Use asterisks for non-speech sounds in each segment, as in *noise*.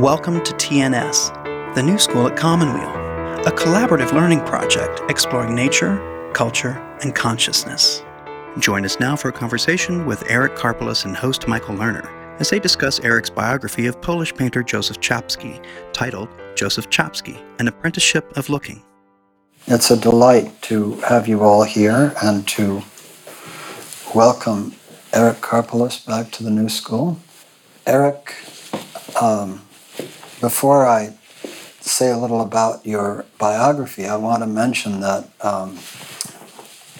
Welcome to TNS, the new school at Commonweal, a collaborative learning project exploring nature, culture, and consciousness. Join us now for a conversation with Eric Karpeles and host Michael Lerner as they discuss Eric's biography of Polish painter Joseph Czapski, titled Joseph Czapski An Apprenticeship of Looking. It's a delight to have you all here and to welcome Eric Karpeles back to the new school. Eric, um, before I say a little about your biography, I want to mention that um,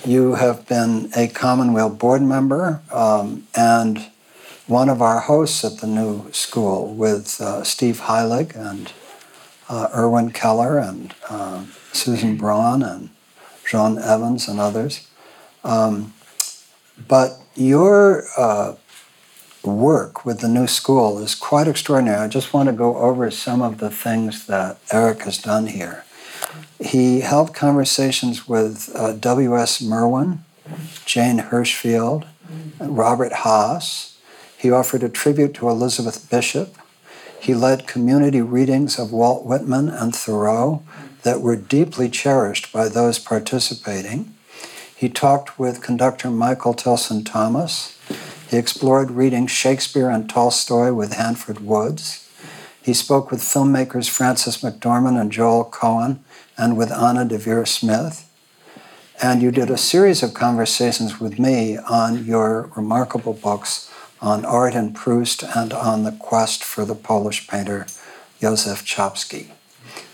you have been a Commonweal board member um, and one of our hosts at the new school with uh, Steve Heilig and uh, Erwin Keller and uh, Susan Braun and John Evans and others. Um, but your uh, work with the new school is quite extraordinary. I just want to go over some of the things that Eric has done here. He held conversations with uh, W.S. Merwin, Jane Hirshfield, Robert Hass. He offered a tribute to Elizabeth Bishop. He led community readings of Walt Whitman and Thoreau that were deeply cherished by those participating. He talked with conductor Michael Tilson Thomas. He explored reading Shakespeare and Tolstoy with Hanford Woods. He spoke with filmmakers Frances McDormand and Joel Coen and with Anna Deavere Smith. And you did a series of conversations with me on your remarkable books on art and Proust and on the quest for the Polish painter Josef Czapski.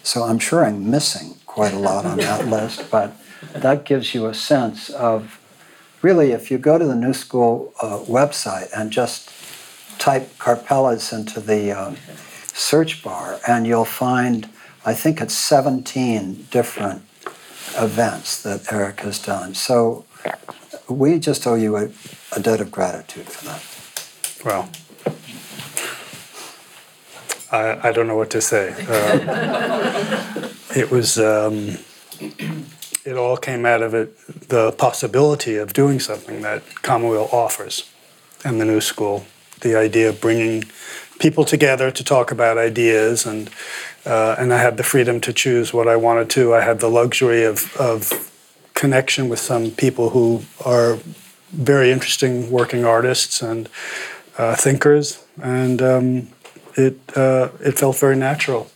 So I'm sure I'm missing quite a lot on that list, but that gives you a sense of really, if you go to the New School uh, website and just type Karpeles into the um, search bar, and you'll find, I think it's 17 different events that Eric has done. So we just owe you a, a debt of gratitude for that. Well, I, I don't know what to say. Uh, *laughs* it was. Um, it all came out of it the possibility of doing something that Commonweal offers and the new school. The idea of bringing people together to talk about ideas, and uh, and I had the freedom to choose what I wanted to. I had the luxury of of connection with some people who are very interesting working artists and uh, thinkers, and um, it uh, it felt very natural.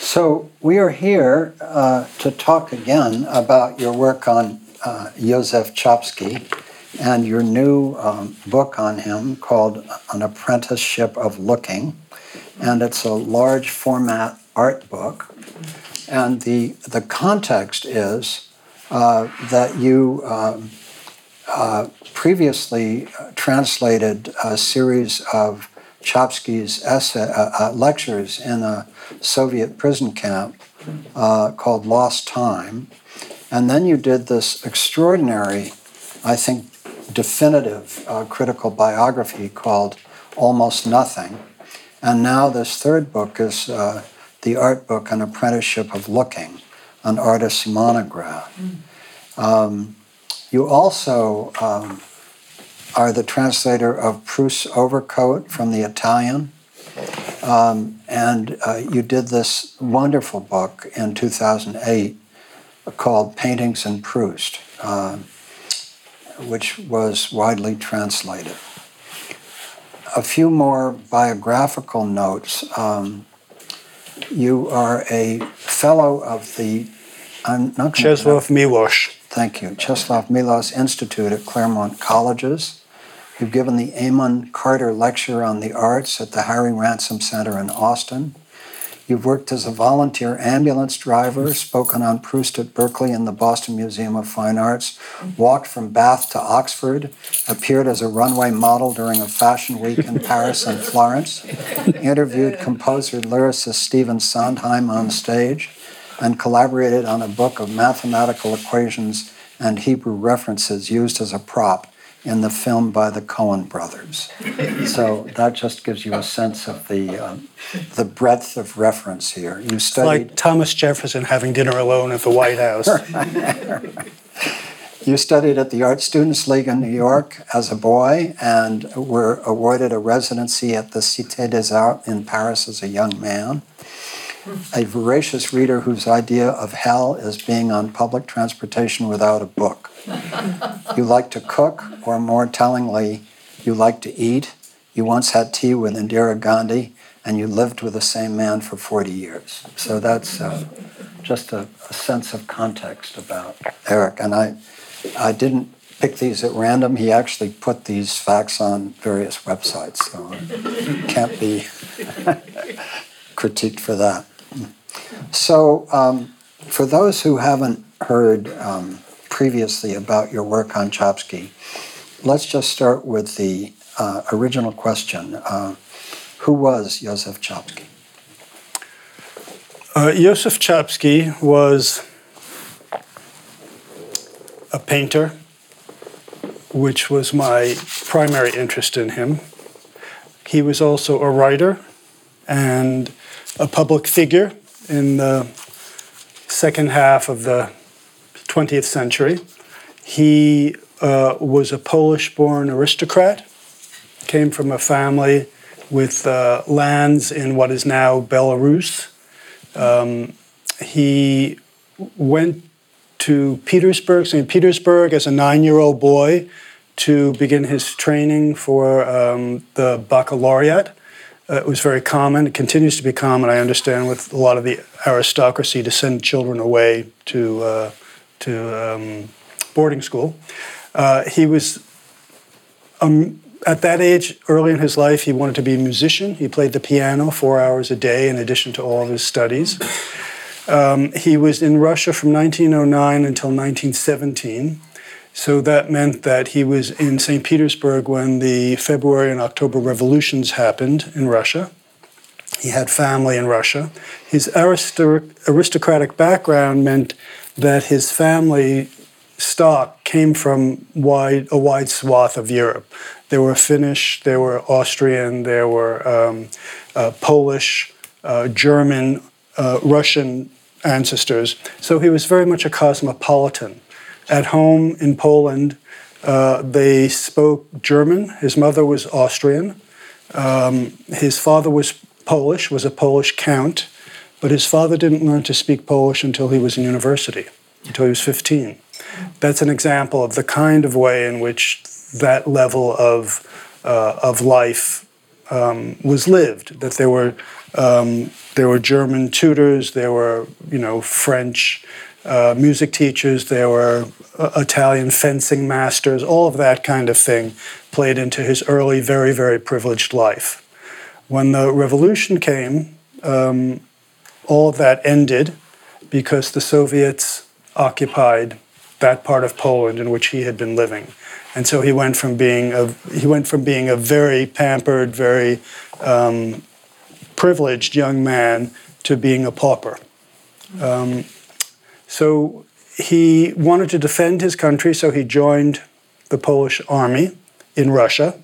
So we are here uh, to talk again about your work on uh, Josef Czapski and your new um, book on him called An Apprenticeship of Looking. And it's a large format art book. And the, the context is uh, that you um, uh, previously translated a series of Czapski's essay, uh, uh, lectures in a Soviet prison camp uh, called Lost Time. And then you did this extraordinary, I think, definitive uh, critical biography called Almost Nothing. And now this third book is uh, the art book, An Apprenticeship of Looking, an artist's monograph. Um, you also um, are the translator of Proust's Overcoat from the Italian. Um, and uh, you did this wonderful book in 2008 called Paintings in Proust, uh, which was widely translated. A few more biographical notes. Um, you are a fellow of the I'm not Czeslaw Miłosz. Thank you. Czeslaw Miłosz Institute at Claremont Colleges. You've given the Amon Carter Lecture on the Arts at the Harry Ransom Center in Austin. You've worked as a volunteer ambulance driver, spoken on Proust at Berkeley and the Boston Museum of Fine Arts, walked from Bath to Oxford, appeared as a runway model during a fashion week in Paris and Florence, interviewed composer lyricist Stephen Sondheim on stage, and collaborated on a book of mathematical equations and Hebrew references used as a prop in the film by the Coen brothers. so that just gives you a sense of the um, the breadth of reference here. You studied like Thomas Jefferson having dinner alone at the White House. *laughs* You studied at the Art Students League in New York as a boy and were awarded a residency at the Cité des Arts in Paris as a young man. A voracious reader whose idea of hell is being on public transportation without a book. You like to cook, or more tellingly, you like to eat. You once had tea with Indira Gandhi, and you lived with the same man for 40 years. So that's uh, just a, a sense of context about Eric. And I, I didn't pick these at random. He actually put these facts on various websites, so can't be *laughs* critiqued for that. So, um, for those who haven't heard um, previously about your work on Czapski, let's just start with the uh, original question. Uh, who was Joseph Czapski? Uh, Joseph Czapski was a painter, which was my primary interest in him. He was also a writer and a public figure in the second half of the 20th century. He uh, was a Polish born aristocrat, came from a family with uh, lands in what is now Belarus. Um, he went to Petersburg, St. Petersburg, as a nine year old boy to begin his training for um, the baccalaureate. Uh, it was very common, it continues to be common, I understand, with a lot of the aristocracy to send children away to, uh, to um, boarding school. Uh, he was, um, at that age, early in his life, he wanted to be a musician. He played the piano four hours a day in addition to all of his studies. Um, he was in Russia from 1909 until 1917. So that meant that he was in St. Petersburg when the February and October revolutions happened in Russia. He had family in Russia. His aristocratic background meant that his family stock came from wide, a wide swath of Europe. There were Finnish, there were Austrian, there were um, uh, Polish, uh, German, uh, Russian ancestors. So he was very much a cosmopolitan. At home in Poland, uh, they spoke German. His mother was Austrian. Um, his father was Polish, was a Polish count, but his father didn't learn to speak Polish until he was in university, until he was 15. That's an example of the kind of way in which that level of, uh, of life um, was lived, that there were um, there were German tutors, there were you know French uh, music teachers, there were uh, Italian fencing masters, all of that kind of thing played into his early, very very privileged life. When the revolution came, um, all that ended because the Soviets occupied that part of Poland in which he had been living. And so he went from being a he went from being a very pampered, very um, privileged young man to being a pauper. Um, so he wanted to defend his country, so he joined the Polish army in Russia,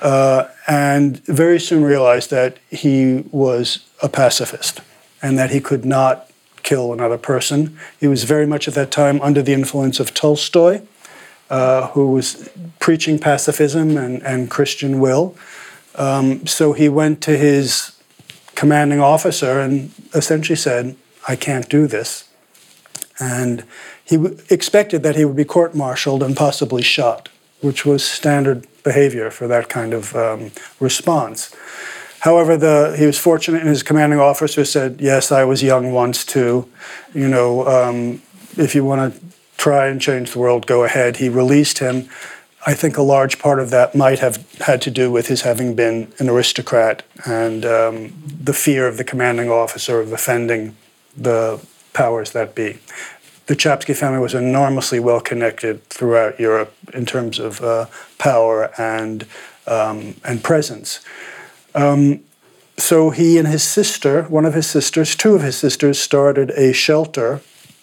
uh, and very soon realized that he was a pacifist and that he could not kill another person. He was very much at that time under the influence of Tolstoy, uh, who was preaching pacifism and, and Christian will. Um, so he went to his commanding officer and essentially said, I can't do this. And he w- expected that he would be court martialed and possibly shot, which was standard behavior for that kind of um, response. However, the, he was fortunate, and his commanding officer said, "Yes, I was young once too. You know, um, if you want to try and change the world, go ahead." He released him, I think a large part of that might have had to do with his having been an aristocrat and um, the fear of the commanding officer of offending the powers that be. The Czapski family was enormously well connected throughout Europe in terms of uh, power and um, and presence. Um, so he and his sister, one of his sisters, two of his sisters, started a shelter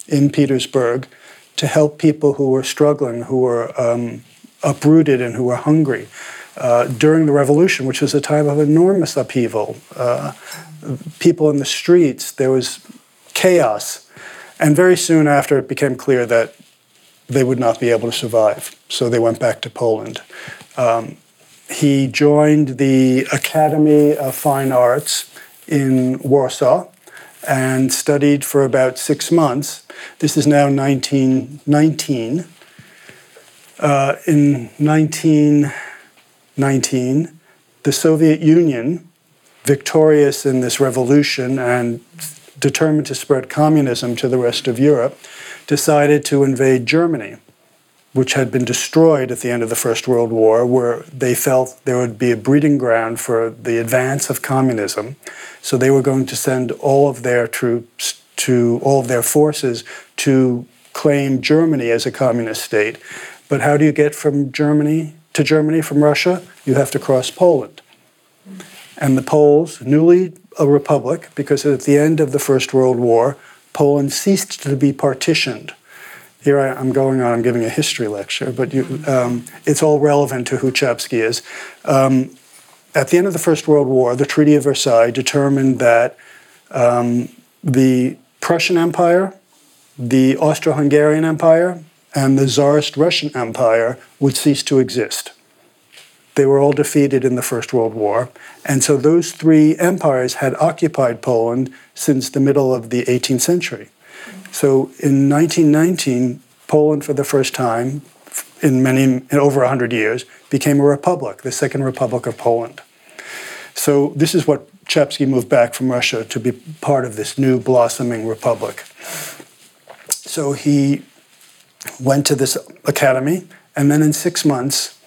in Petersburg to help people who were struggling, who were um, uprooted and who were hungry. Uh, during the revolution, which was a time of enormous upheaval, uh, people in the streets, there was chaos. And very soon after, it became clear that they would not be able to survive. So they went back to Poland. Um, he joined the Academy of Fine Arts in Warsaw and studied for about six months. This is now 1919. Uh, in 1919, the Soviet Union, victorious in this revolution and determined to spread communism to the rest of Europe, decided to invade Germany which had been destroyed at the end of the First World War, where they felt there would be a breeding ground for the advance of communism. So they were going to send all of their troops to all of their forces to claim Germany as a communist state. But how do you get from Germany to Germany from Russia? You have to cross Poland. And the Poles, newly a republic, because at the end of the First World War, Poland ceased to be partitioned here I, am going on, I'm giving a history lecture, but you, um, it's all relevant to who Czapski is. Um, at the end of the First World War, the Treaty of Versailles determined that um, the Prussian Empire, the Austro Hungarian Empire, and the Tsarist Russian Empire would cease to exist. They were all defeated in the First World War. And so those three empires had occupied Poland since the middle of the 18th century. So in 1919, Poland, for the first time in many in over 100 years, became a republic, the Second Republic of Poland. So this is what Czapski moved back from Russia to be part of this new blossoming republic. So he went to this academy, and then in six months,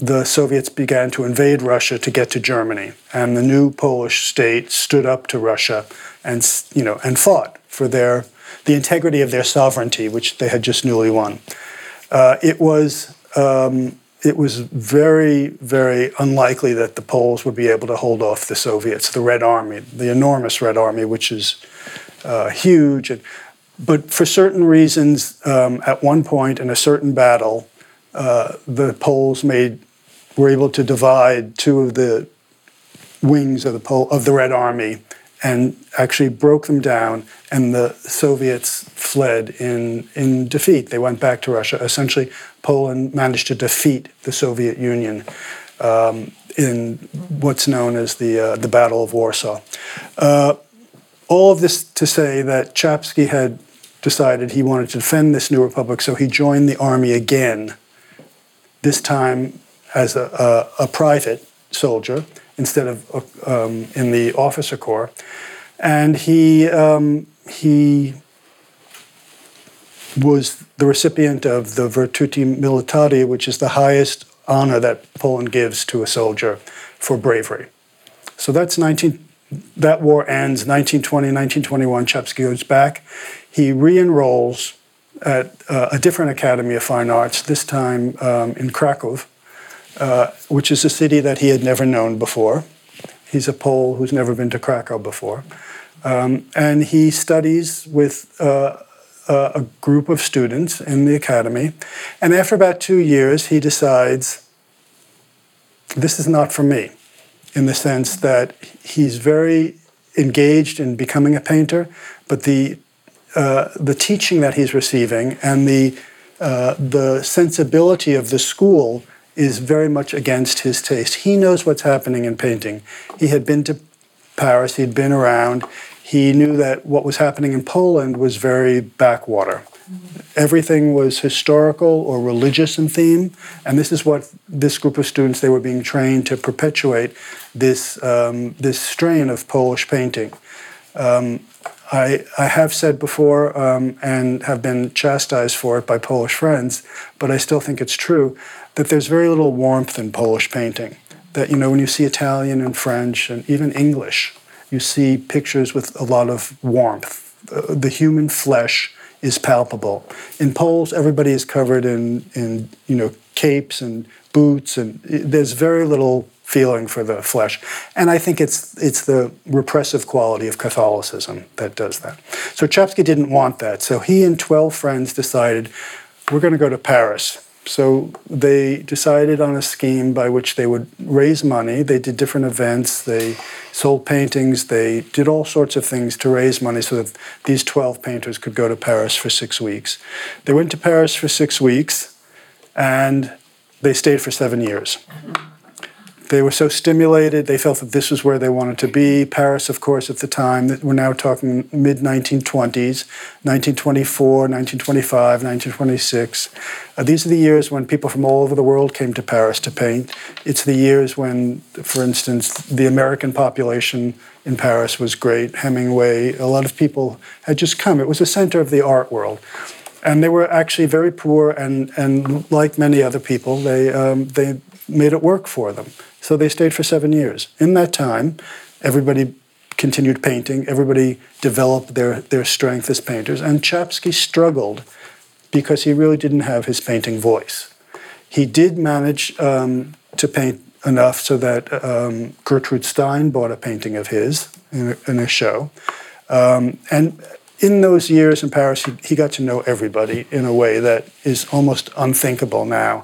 the Soviets began to invade Russia to get to Germany, and the new Polish state stood up to Russia and you know and fought for their the integrity of their sovereignty, which they had just newly won. Uh, it was um, it was very very unlikely that the Poles would be able to hold off the Soviets, the Red Army, the enormous Red Army, which is uh, huge. And, but for certain reasons, um, at one point in a certain battle, uh, the Poles made were able to divide two of the wings of the Pole, of the Red Army and actually broke them down, and the Soviets fled in, in defeat. They went back to Russia. Essentially, Poland managed to defeat the Soviet Union um, in what's known as the, uh, the Battle of Warsaw. Uh, all of this to say that Czapski had decided he wanted to defend this new republic, so he joined the army again, this time as a, a, a private soldier instead of um, in the officer corps. And he, um, he was the recipient of the Virtuti Militari, which is the highest honor that Poland gives to a soldier for bravery. So that's 19, that war ends 1920, 1921. Czapski goes back. He re enrolls at uh, a different Academy of Fine Arts, this time um, in Krakow, uh, which is a city that he had never known before. He's a Pole who's never been to Krakow before. Um, and he studies with uh, a group of students in the academy. And after about two years, he decides this is not for me, in the sense that he's very engaged in becoming a painter, but the uh, the teaching that he's receiving and the uh, the sensibility of the school is very much against his taste. He knows what's happening in painting. He had been to Paris, he'd been around. He knew that what was happening in Poland was very backwater. Everything was historical or religious in theme, and this is what this group of students they were being trained to perpetuate this um, this strain of Polish painting. Um, I, I have said before um, and have been chastised for it by Polish friends, but I still think it's true that there's very little warmth in Polish painting. That, you know, when you see Italian and French and even English, you see pictures with a lot of warmth. The, human flesh is palpable. In Poles, everybody is covered in, in you know, capes and boots, and there's very little feeling for the flesh. And I think it's, it's the repressive quality of Catholicism that does that. So Czapski didn't want that. So he and 12 friends decided we're going to go to Paris So they decided on a scheme by which they would raise money. They did different events. They sold paintings. They did all sorts of things to raise money so that these 12 painters could go to Paris for six weeks. They went to Paris for six weeks and they stayed for seven years. They were so stimulated, they felt that this was where they wanted to be. Paris, of course, at the time, we're now talking mid 1920s, 1924, 1925, 1926. Uh, these are the years when people from all over the world came to Paris to paint. It's the years when, for instance, the American population in Paris was great. Hemingway, a lot of people had just come. It was a center of the art world and they were actually very poor and, and like many other people they, um, they made it work for them so they stayed for seven years. In that time, everybody continued painting, everybody developed their, their strength as painters, and Czapski struggled because he really didn't have his painting voice. He did manage um, to paint enough so that um, Gertrude Stein bought a painting of his in a, in a show. Um, and in those years in Paris, he, he, got to know everybody in a way that is almost unthinkable now.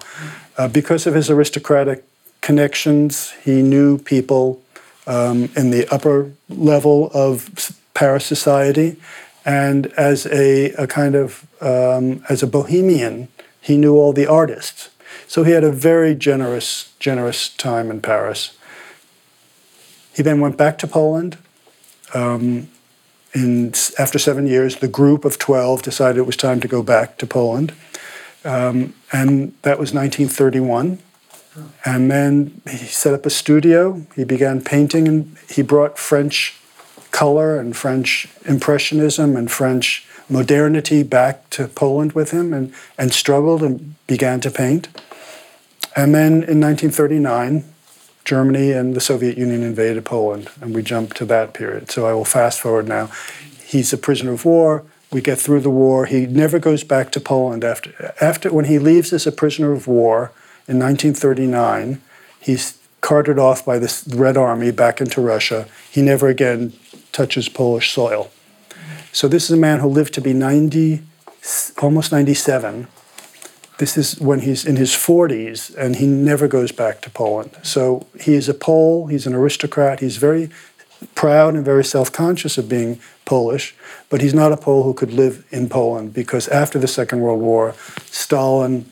Uh, because of his aristocratic connections. He knew people um, in the upper level of Paris society, and as a, a kind of um, as a bohemian, he knew all the artists. So he had a very generous, generous time in Paris. He then went back to Poland. Um, in, after seven years, the group of 12 decided it was time to go back to Poland. Um, and that was 1931. And then he set up a studio. He began painting, and he brought French color and French impressionism and French modernity back to Poland with him, and, and struggled and began to paint. And then in 1939, Germany and the Soviet Union invaded Poland, and we jump to that period. So I will fast forward now. He's a prisoner of war. We get through the war. He never goes back to Poland after after when he leaves as a prisoner of war in 1939. He's carted off by the Red Army back into Russia. He never again touches Polish soil. So this is a man who lived to be 90, almost 97. This is when he's in his 40s, and he never goes back to Poland. So he is a Pole. He's an aristocrat. He's very proud and very self-conscious of being Polish, but he's not a Pole who could live in Poland because after the Second World War, Stalin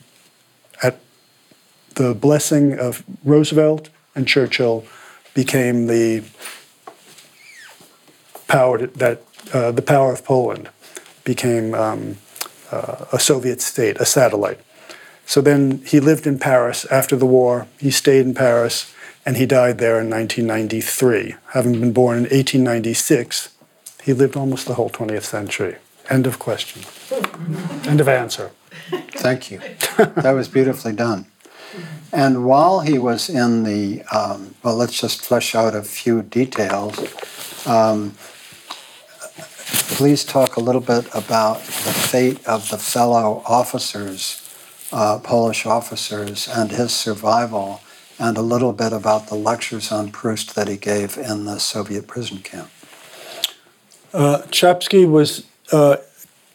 the blessing of Roosevelt and Churchill became the power that uh, the power of Poland became um, uh, a Soviet state, a satellite. So then he lived in Paris after the war. He stayed in Paris and he died there in 1993. Having been born in 1896, he lived almost the whole 20th century. End of question. *laughs* End of answer. Thank you. That was beautifully done. And while he was in the, um, well, let's just flesh out a few details. Um, please talk a little bit about the fate of the fellow officers, uh, Polish officers, and his survival, and a little bit about the lectures on Proust that he gave in the Soviet prison camp. Uh, Czapski was uh,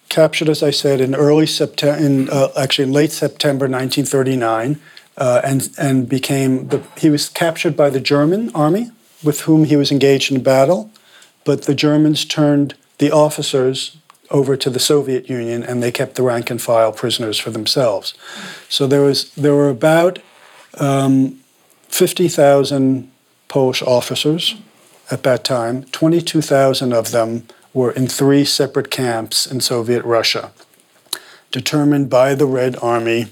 captured, as I said, in early September, in uh, actually in late September 1939 uh, and and became the, he was captured by the German army with whom he was engaged in battle, but the Germans turned the officers over to the Soviet Union and they kept the rank and file prisoners for themselves. So there was there were about um, fifty thousand Polish officers at that time. Twenty two thousand of them were in three separate camps in Soviet Russia, determined by the Red Army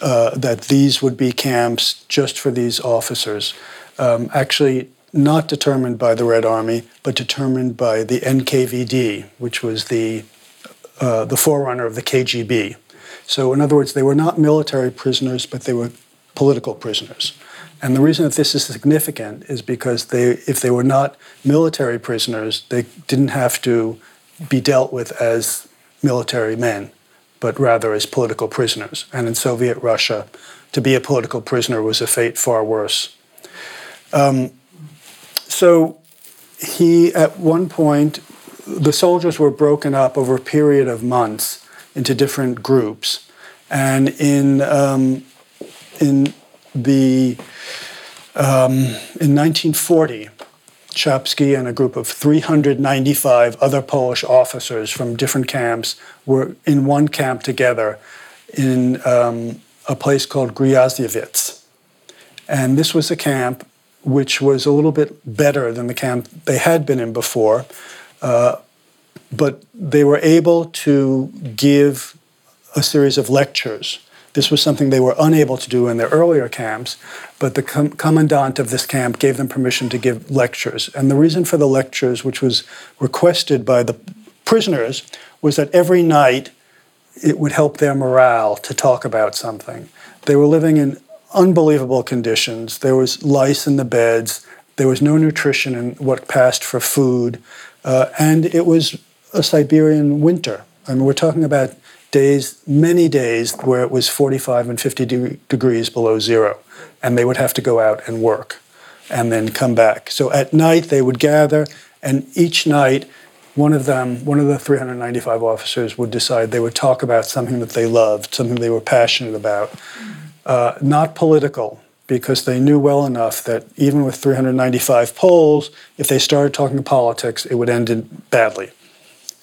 uh, that these would be camps just for these officers. Um, actually, not determined by the Red Army, but determined by the NKVD, which was the uh, the forerunner of the KGB. So, in other words, they were not military prisoners, but they were political prisoners. And the reason that this is significant is because they, if they were not military prisoners, they didn't have to be dealt with as military men but rather as political prisoners. And in Soviet Russia, to be a political prisoner was a fate far worse. Um, so he, at one point, the soldiers were broken up over a period of months into different groups. And in um, in the um, in 1940, Czapski and a group of 395 other Polish officers from different camps were in one camp together in um, a place called Gryazowicz. And this was a camp which was a little bit better than the camp they had been in before, uh, but they were able to give a series of lectures. This was something they were unable to do in their earlier camps, but the com- commandant of this camp gave them permission to give lectures. And the reason for the lectures, which was requested by the prisoners, was that every night it would help their morale to talk about something. They were living in unbelievable conditions. There was lice in the beds. There was no nutrition in what passed for food. Uh, and it was a Siberian winter. I mean, we're talking about days, many days, where it was 45 and 50 de- degrees below zero. And they would have to go out and work and then come back. So at night, they would gather, and each night, one of them, one of the 395 officers, would decide they would talk about something that they loved, something they were passionate about, uh, not political, because they knew well enough that even with 395 Poles, if they started talking politics, it would end badly.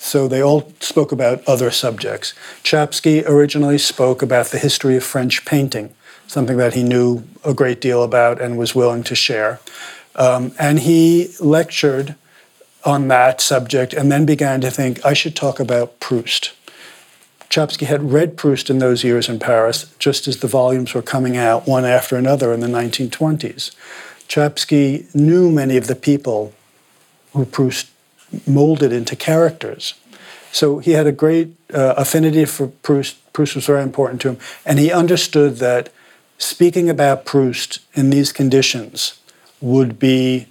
So they all spoke about other subjects. Czapski originally spoke about the history of French painting, something that he knew a great deal about and was willing to share. Um, and he lectured on that subject and then began to think, I should talk about Proust. Czapski had read Proust in those years in Paris, just as the volumes were coming out one after another in the 1920s. Czapski knew many of the people who Proust molded into characters. So he had a great uh, affinity for Proust. Proust was very important to him. And he understood that speaking about Proust in these conditions would be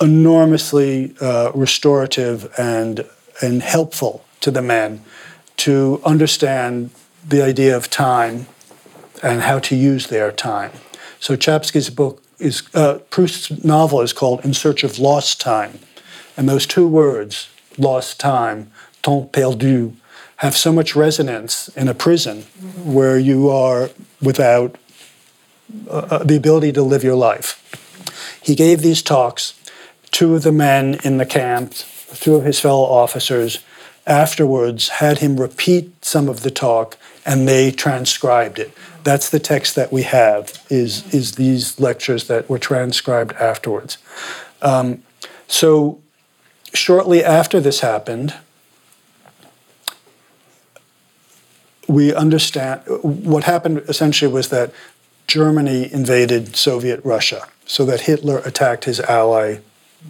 enormously uh, restorative and, and helpful to the men to understand the idea of time and how to use their time. So Czapski's book is uh, Proust's novel is called In Search of Lost Time, and those two words, lost time, temps perdu, have so much resonance in a prison where you are without uh, uh, the ability to live your life. He gave these talks. Two of the men in the camp, two of his fellow officers, afterwards had him repeat some of the talk and they transcribed it. That's the text that we have is, is these lectures that were transcribed afterwards. Um, so shortly after this happened, we understand what happened essentially was that Germany invaded Soviet Russia, so that Hitler attacked his ally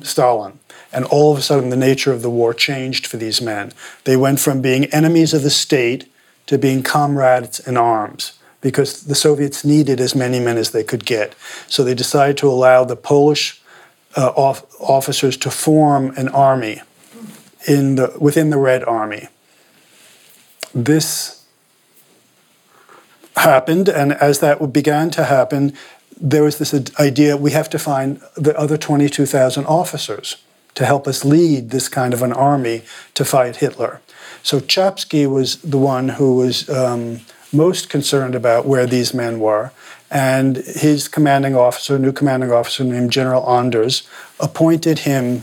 Stalin. And all of a sudden, the nature of the war changed for these men. They went from being enemies of the state to being comrades in arms because the Soviets needed as many men as they could get. So they decided to allow the Polish uh, off- officers to form an army in the, within the Red Army. This happened, and as that began to happen, there was this idea we have to find the other 22,000 officers to help us lead this kind of an army to fight Hitler. So Czapski was the one who was um, most concerned about where these men were. And his commanding officer, a new commanding officer named General Anders, appointed him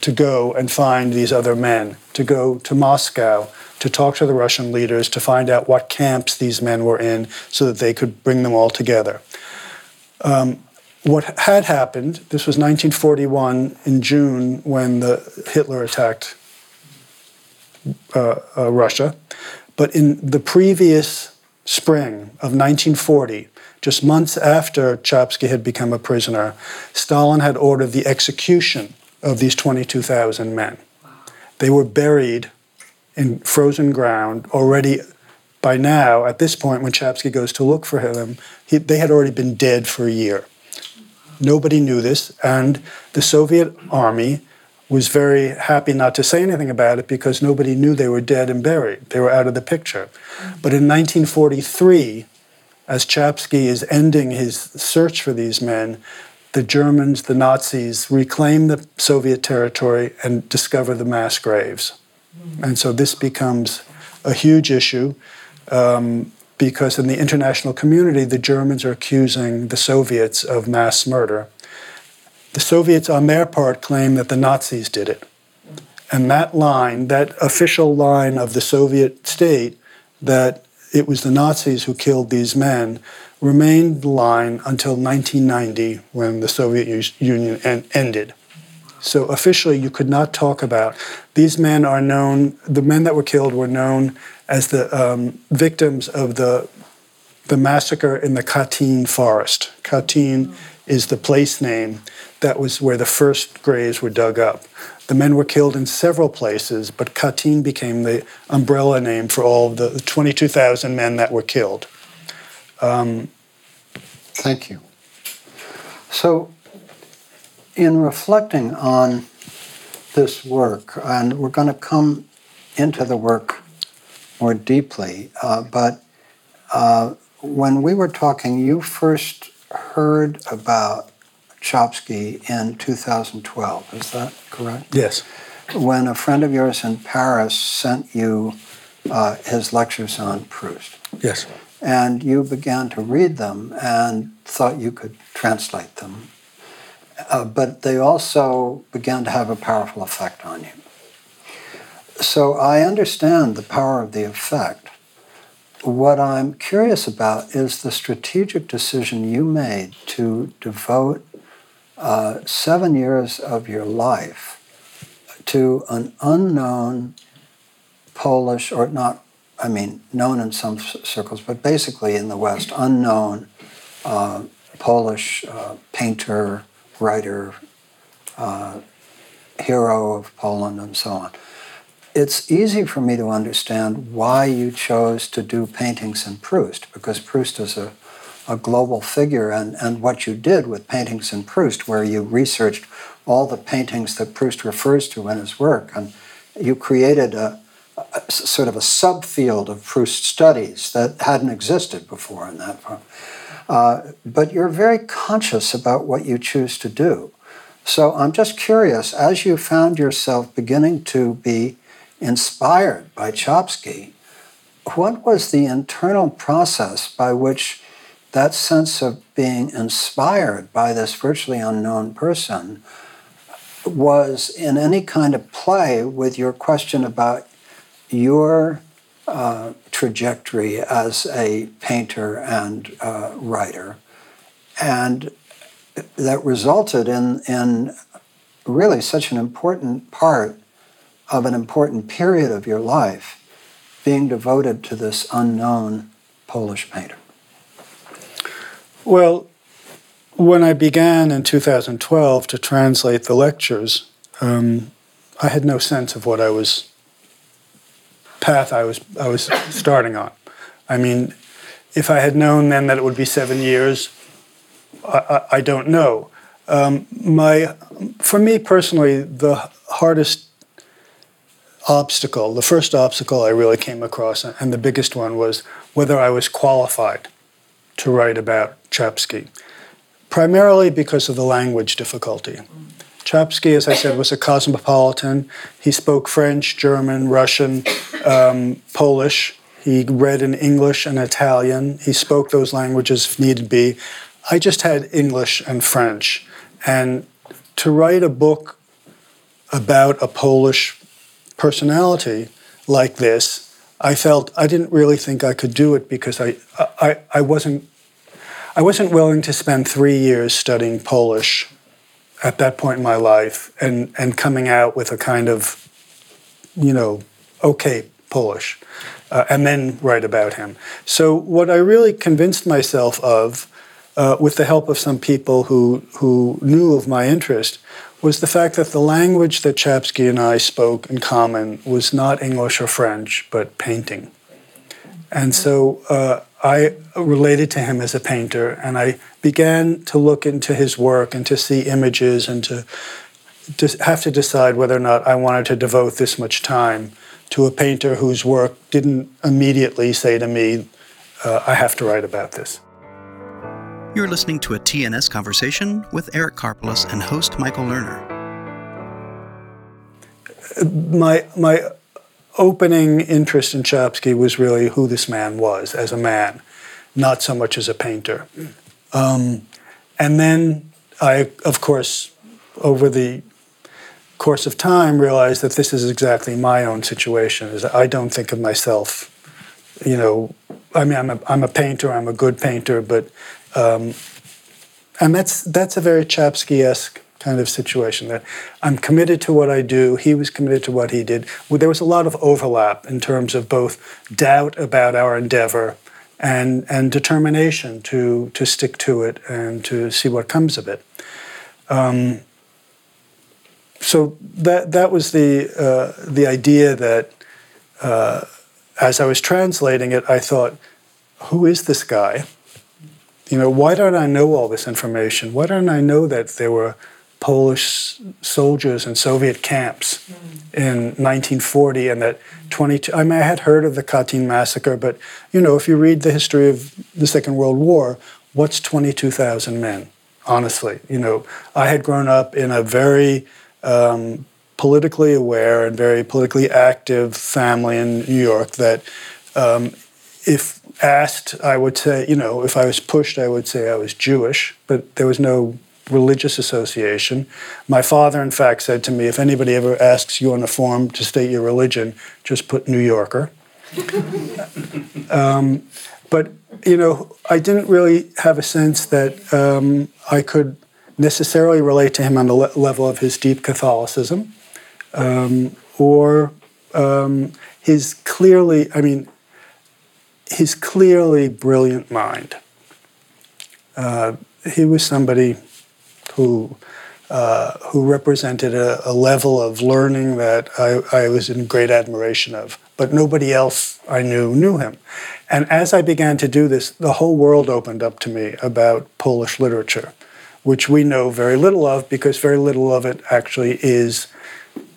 to go and find these other men, to go to Moscow, to talk to the Russian leaders, to find out what camps these men were in so that they could bring them all together. Um, what had happened, this was 1941 in June when the Hitler attacked uh, uh, Russia, but in the previous spring of 1940, just months after Czapski had become a prisoner, Stalin had ordered the execution of these 22,000 men. They were buried in frozen ground already by now, at this point, when Czapski goes to look for them, he, they had already been dead for a year. Nobody knew this, and the Soviet army was very happy not to say anything about it because nobody knew they were dead and buried. They were out of the picture. But in 1943, as Czapski is ending his search for these men, the Germans, the Nazis, reclaim the Soviet territory and discover the mass graves. And so this becomes a huge issue. Um, because in the international community, the Germans are accusing the Soviets of mass murder. The Soviets, on their part, claim that the Nazis did it. And that line, that official line of the Soviet state, that it was the Nazis who killed these men, remained line until 1990 when the Soviet Union ended. So officially, you could not talk about these men are known. The men that were killed were known as the um, victims of the the massacre in the Katyn forest. Katyn is the place name that was where the first graves were dug up. The men were killed in several places, but Katyn became the umbrella name for all the 22,000 men that were killed. Um, Thank you. So, in reflecting on this work, and we're going to come into the work more deeply, uh, but uh, when we were talking, you first heard about Czapski in 2012. Is that correct? Yes. When a friend of yours in Paris sent you uh, his lectures on Proust. Yes. And you began to read them and thought you could translate them uh, but they also began to have a powerful effect on you. So I understand the power of the effect. What I'm curious about is the strategic decision you made to devote uh, seven years of your life to an unknown Polish, or not, I mean, known in some circles, but basically in the West, unknown uh, Polish uh, painter, writer, uh, hero of Poland, and so on. It's easy for me to understand why you chose to do paintings in Proust, because Proust is a, a global figure, and, and what you did with paintings in Proust, where you researched all the paintings that Proust refers to in his work, and you created a, a sort of a subfield of Proust studies that hadn't existed before in that form. Uh, but you're very conscious about what you choose to do. So I'm just curious, as you found yourself beginning to be inspired by Czapski, what was the internal process by which that sense of being inspired by this virtually unknown person was in any kind of play with your question about your uh, trajectory as a painter and uh, writer. And that resulted in, in really such an important part of an important period of your life being devoted to this unknown Polish painter. Well, when I began in 2012 to translate the lectures, um, I had no sense of what I was path I was I was starting on. I mean, if I had known then that it would be seven years, I, I, I don't know. Um, my, for me personally, the hardest obstacle, the first obstacle I really came across, and the biggest one was whether I was qualified to write about Czapski, primarily because of the language difficulty. Czapski, as I said, was a cosmopolitan. He spoke French, German, Russian, um, Polish. He read in English and Italian. He spoke those languages if needed be. I just had English and French. And to write a book about a Polish personality like this, I felt I didn't really think I could do it because I, I, I wasn't I wasn't willing to spend three years studying Polish at that point in my life and, and coming out with a kind of, you know, okay Polish, uh, and then write about him. So, what I really convinced myself of, uh, with the help of some people who, who knew of my interest, was the fact that the language that Czapski and I spoke in common was not English or French, but painting. And so uh, I related to him as a painter, and I began to look into his work and to see images and to, to have to decide whether or not I wanted to devote this much time to a painter whose work didn't immediately say to me, uh, I have to write about this. You're listening to a TNS conversation with Eric Karpeles and host Michael Lerner. My, my opening interest in Czapski was really who this man was as a man, not so much as a painter. Um, and then I, of course, over the course of time, realized that this is exactly my own situation. Is I don't think of myself, you know, I mean, I'm a, I'm a painter, I'm a good painter, but, um, and that's that's a very Czapski-esque kind of situation that I'm committed to what I do. He was committed to what he did. Well, there was a lot of overlap in terms of both doubt about our endeavor and and determination to to stick to it and to see what comes of it. Um, so that that was the uh, the idea that uh, as I was translating it, I thought, who is this guy? You know, why don't I know all this information? Why don't I know that there were Polish soldiers in Soviet camps in 1940 and that 22 I mean I had heard of the Katyn massacre but you know if you read the history of the Second World War what's 22,000 men honestly you know I had grown up in a very um, politically aware and very politically active family in New York that um, if asked I would say you know if I was pushed I would say I was Jewish but there was no religious association. My father, in fact, said to me, if anybody ever asks you on a form to state your religion, just put New Yorker. *laughs* um, but, you know, I didn't really have a sense that um, I could necessarily relate to him on the le- level of his deep Catholicism um, or um, his clearly, I mean, his clearly brilliant mind. Uh, he was somebody who uh, who represented a, a, level of learning that I, I, was in great admiration of. But nobody else I knew knew him. And as I began to do this, the whole world opened up to me about Polish literature, which we know very little of because very little of it actually is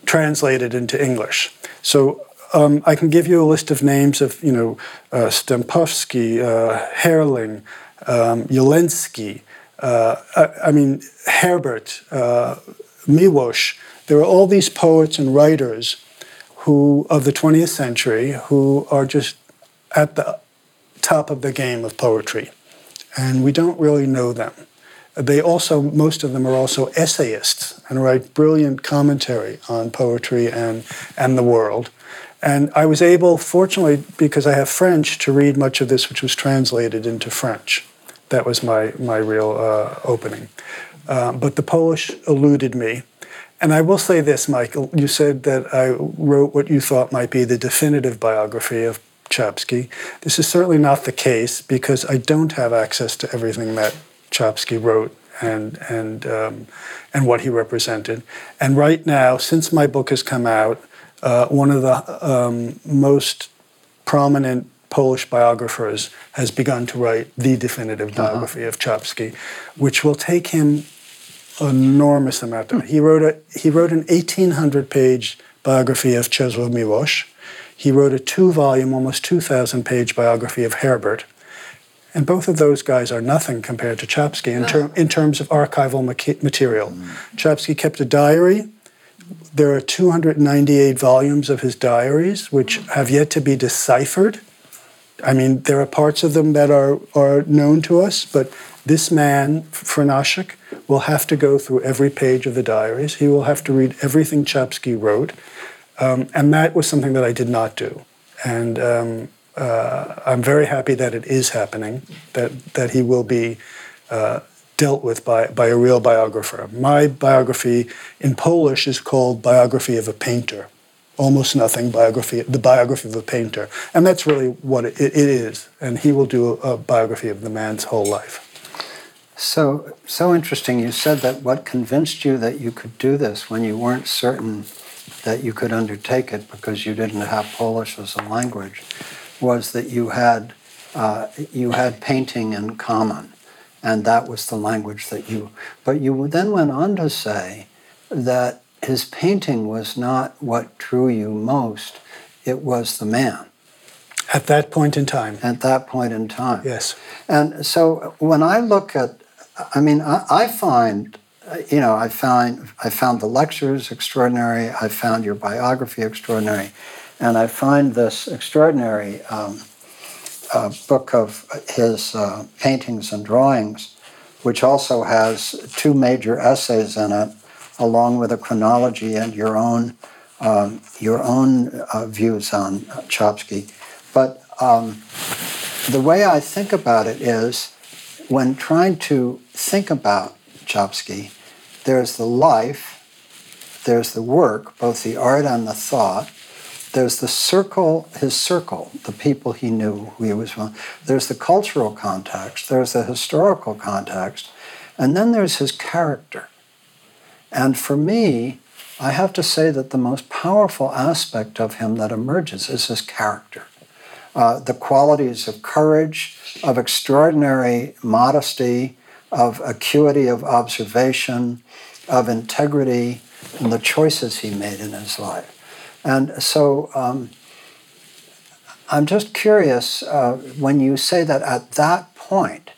translated into English. So um, I can give you a list of names of, you know, uh, Stempowski, uh, Herling, um, Jeleński, uh, I, I, mean, Herbert, uh, Miłosz, there are all these poets and writers who of the 20th century who are just at the top of the game of poetry, and we don't really know them. They also, most of them are also essayists and write brilliant commentary on poetry and, and the world. And I was able, fortunately, because I have French, to read much of this which was translated into French that was my my real uh, opening. Um, but the Polish eluded me. And I will say this, Michael. You said that I wrote what you thought might be the definitive biography of Czapski. This is certainly not the case because I don't have access to everything that Czapski wrote and and um, and what he represented. And right now, since my book has come out, uh, one of the um, most prominent Polish biographers, has begun to write the definitive uh-huh. biography uh-huh. of Czapski, which will take him enormous amount of. time. He wrote a he wrote an eighteen hundred page biography of Czesław Miłosz. He wrote a two volume, almost two thousand page biography of Herbert. And both of those guys are nothing compared to Czapski in, ter- in terms of archival material. Mm. Czapski kept a diary. There are 298 volumes of his diaries, which have yet to be deciphered. I mean, there are parts of them that are, are known to us, but this man, Franaszek, will have to go through every page of the diaries. He will have to read everything Czapski wrote. Um, and that was something that I did not do. And um, uh, I'm very happy that it is happening, that, that he will be uh, dealt with by, by a real biographer. My biography in Polish is called Biography of a Painter almost nothing biography, the biography of a painter. And that's really what it, it is. And he will do a, a biography of the man's whole life. So, so interesting. You said that what convinced you that you could do this when you weren't certain that you could undertake it because you didn't have Polish as a language was that you had uh, you had painting in common, and that was the language that you. But you then went on to say that his painting was not what drew you most, it was the man. At that point in time. At that point in time. Yes. And so when I look at, I mean, I, I find, you know, I found I found the lectures extraordinary. I found your biography extraordinary, and I find this extraordinary um, uh, book of his uh, paintings and drawings, which also has two major essays in it, along with a chronology and your own um, your own uh, views on Czapski. But um, the way I think about it is, when trying to think about Czapski, there's the life, there's the work, both the art and the thought. There's the circle, his circle, the people he knew, who he was from. There's the cultural context, there's the historical context, and then there's his character. And for me, I have to say that the most powerful aspect of him that emerges is his character. Uh, the qualities of courage, of extraordinary modesty, of acuity of observation, of integrity, and the choices he made in his life. And so um, I'm just curious uh, when you say that at that point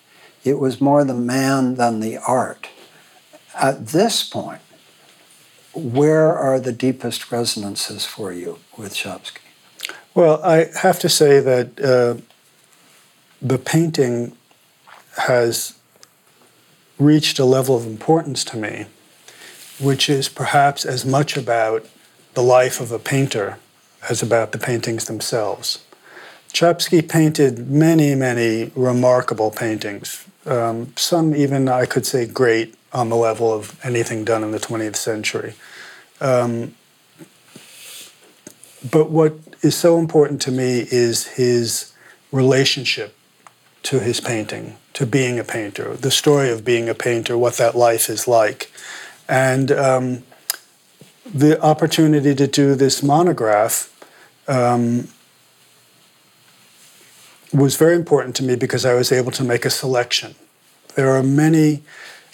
it was more the man than the art. At this point, where are the deepest resonances for you with Czapski? Well, I have to say that uh, the painting has reached a level of importance to me, which is perhaps as much about the life of a painter as about the paintings themselves. Czapski painted many, many remarkable paintings, um, some even I could say great on the level of anything done in the 20th century. Um, but what is so important to me is his relationship to his painting, to being a painter, the story of being a painter, what that life is like. And um, the opportunity to do this monograph um, was very important to me because I was able to make a selection. There are many.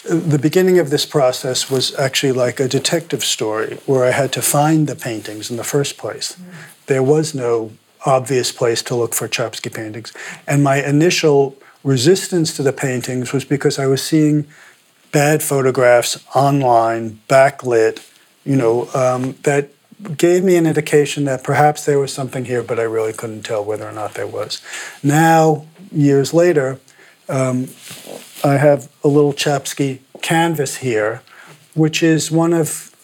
The beginning of this process was actually like a detective story where I had to find the paintings in the first place. Mm. There was no obvious place to look for Czapski paintings. And my initial resistance to the paintings was because I was seeing bad photographs online, backlit, you know, um, that gave me an indication that perhaps there was something here, but I really couldn't tell whether or not there was. Now, years later, um, I have a little Czapski canvas here, which is one of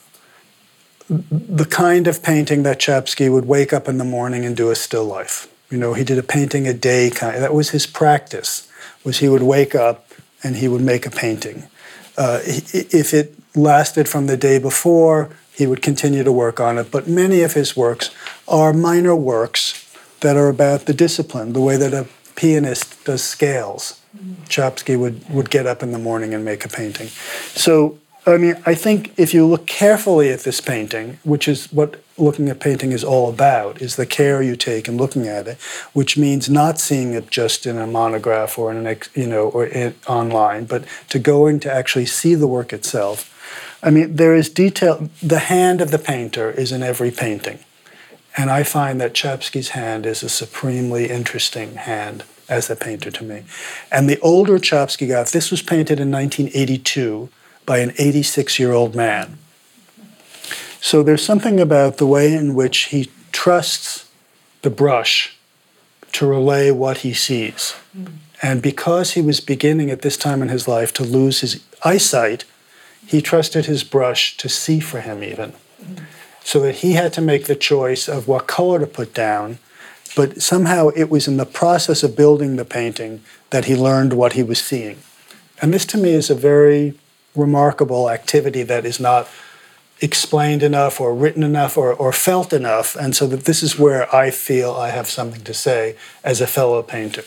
the kind of painting that Czapski would wake up in the morning and do a still life. You know, he did a painting a day kind. That was his practice. Was he would wake up and he would make a painting. Uh, if it lasted from the day before, he would continue to work on it. But many of his works are minor works that are about the discipline, the way that a pianist does scales. Mm-hmm. Czapski would, would get up in the morning and make a painting. So I mean, I think if you look carefully at this painting, which is what looking at painting is all about, is the care you take in looking at it, which means not seeing it just in a monograph or in an you know or in, online, but to going to actually see the work itself. I mean, there is detail. The hand of the painter is in every painting, and I find that Czapski's hand is a supremely interesting hand as a painter to me. And the older Czapski got, this was painted in 1982 by an 86 year old man. So there's something about the way in which he trusts the brush to relay what he sees. Hmm. And because he was beginning at this time in his life to lose his eyesight, he trusted his brush to see for him, even. Hmm. So that he had to make the choice of what color to put down. But somehow it was in the process of building the painting that he learned what he was seeing. And this to me is a very remarkable activity that is not explained enough or written enough or, or felt enough. And so that this is where I feel I have something to say as a fellow painter.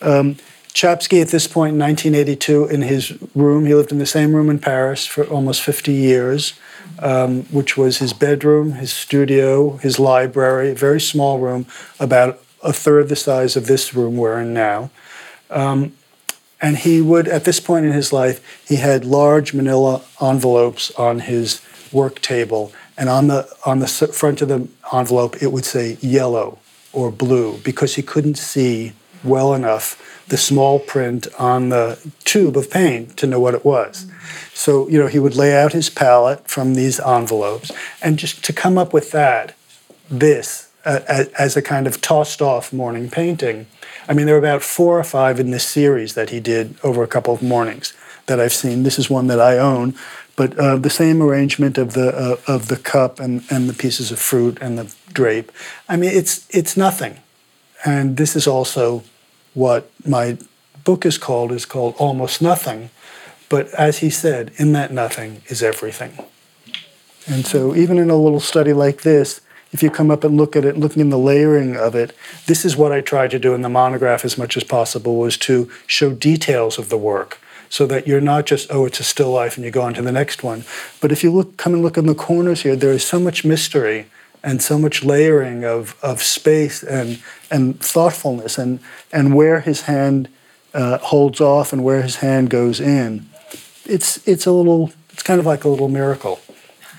Um, Czapski, at this point in 1982, in his room, he lived in the same room in Paris for almost 50 years, um, which was his bedroom, his studio, his library, a very small room, about a third the size of this room we're in now. Um, and he would, at this point in his life, he had large manila envelopes on his work table. And on the, on the front of the envelope, it would say yellow or blue because he couldn't see well enough the small print on the tube of paint to know what it was. So, you know, he would lay out his palette from these envelopes. And just to come up with that, this uh, as a kind of tossed off morning painting. I mean, there are about four or five in this series that he did over a couple of mornings that I've seen. This is one that I own, but uh, the same arrangement of the uh, of the cup and, and the pieces of fruit and the drape. I mean, it's it's nothing, and this is also what my book is called is called almost nothing. But as he said, in that nothing is everything. And so, even in a little study like this, if you come up and look at it, looking in the layering of it, this is what I tried to do in the monograph as much as possible was to show details of the work so that you're not just, oh, it's a still life and you go on to the next one. But if you look, come and look in the corners here, there is so much mystery and so much layering of, of space and, and thoughtfulness and, and where his hand uh, holds off and where his hand goes in. It's, it's a little, it's kind of like a little miracle.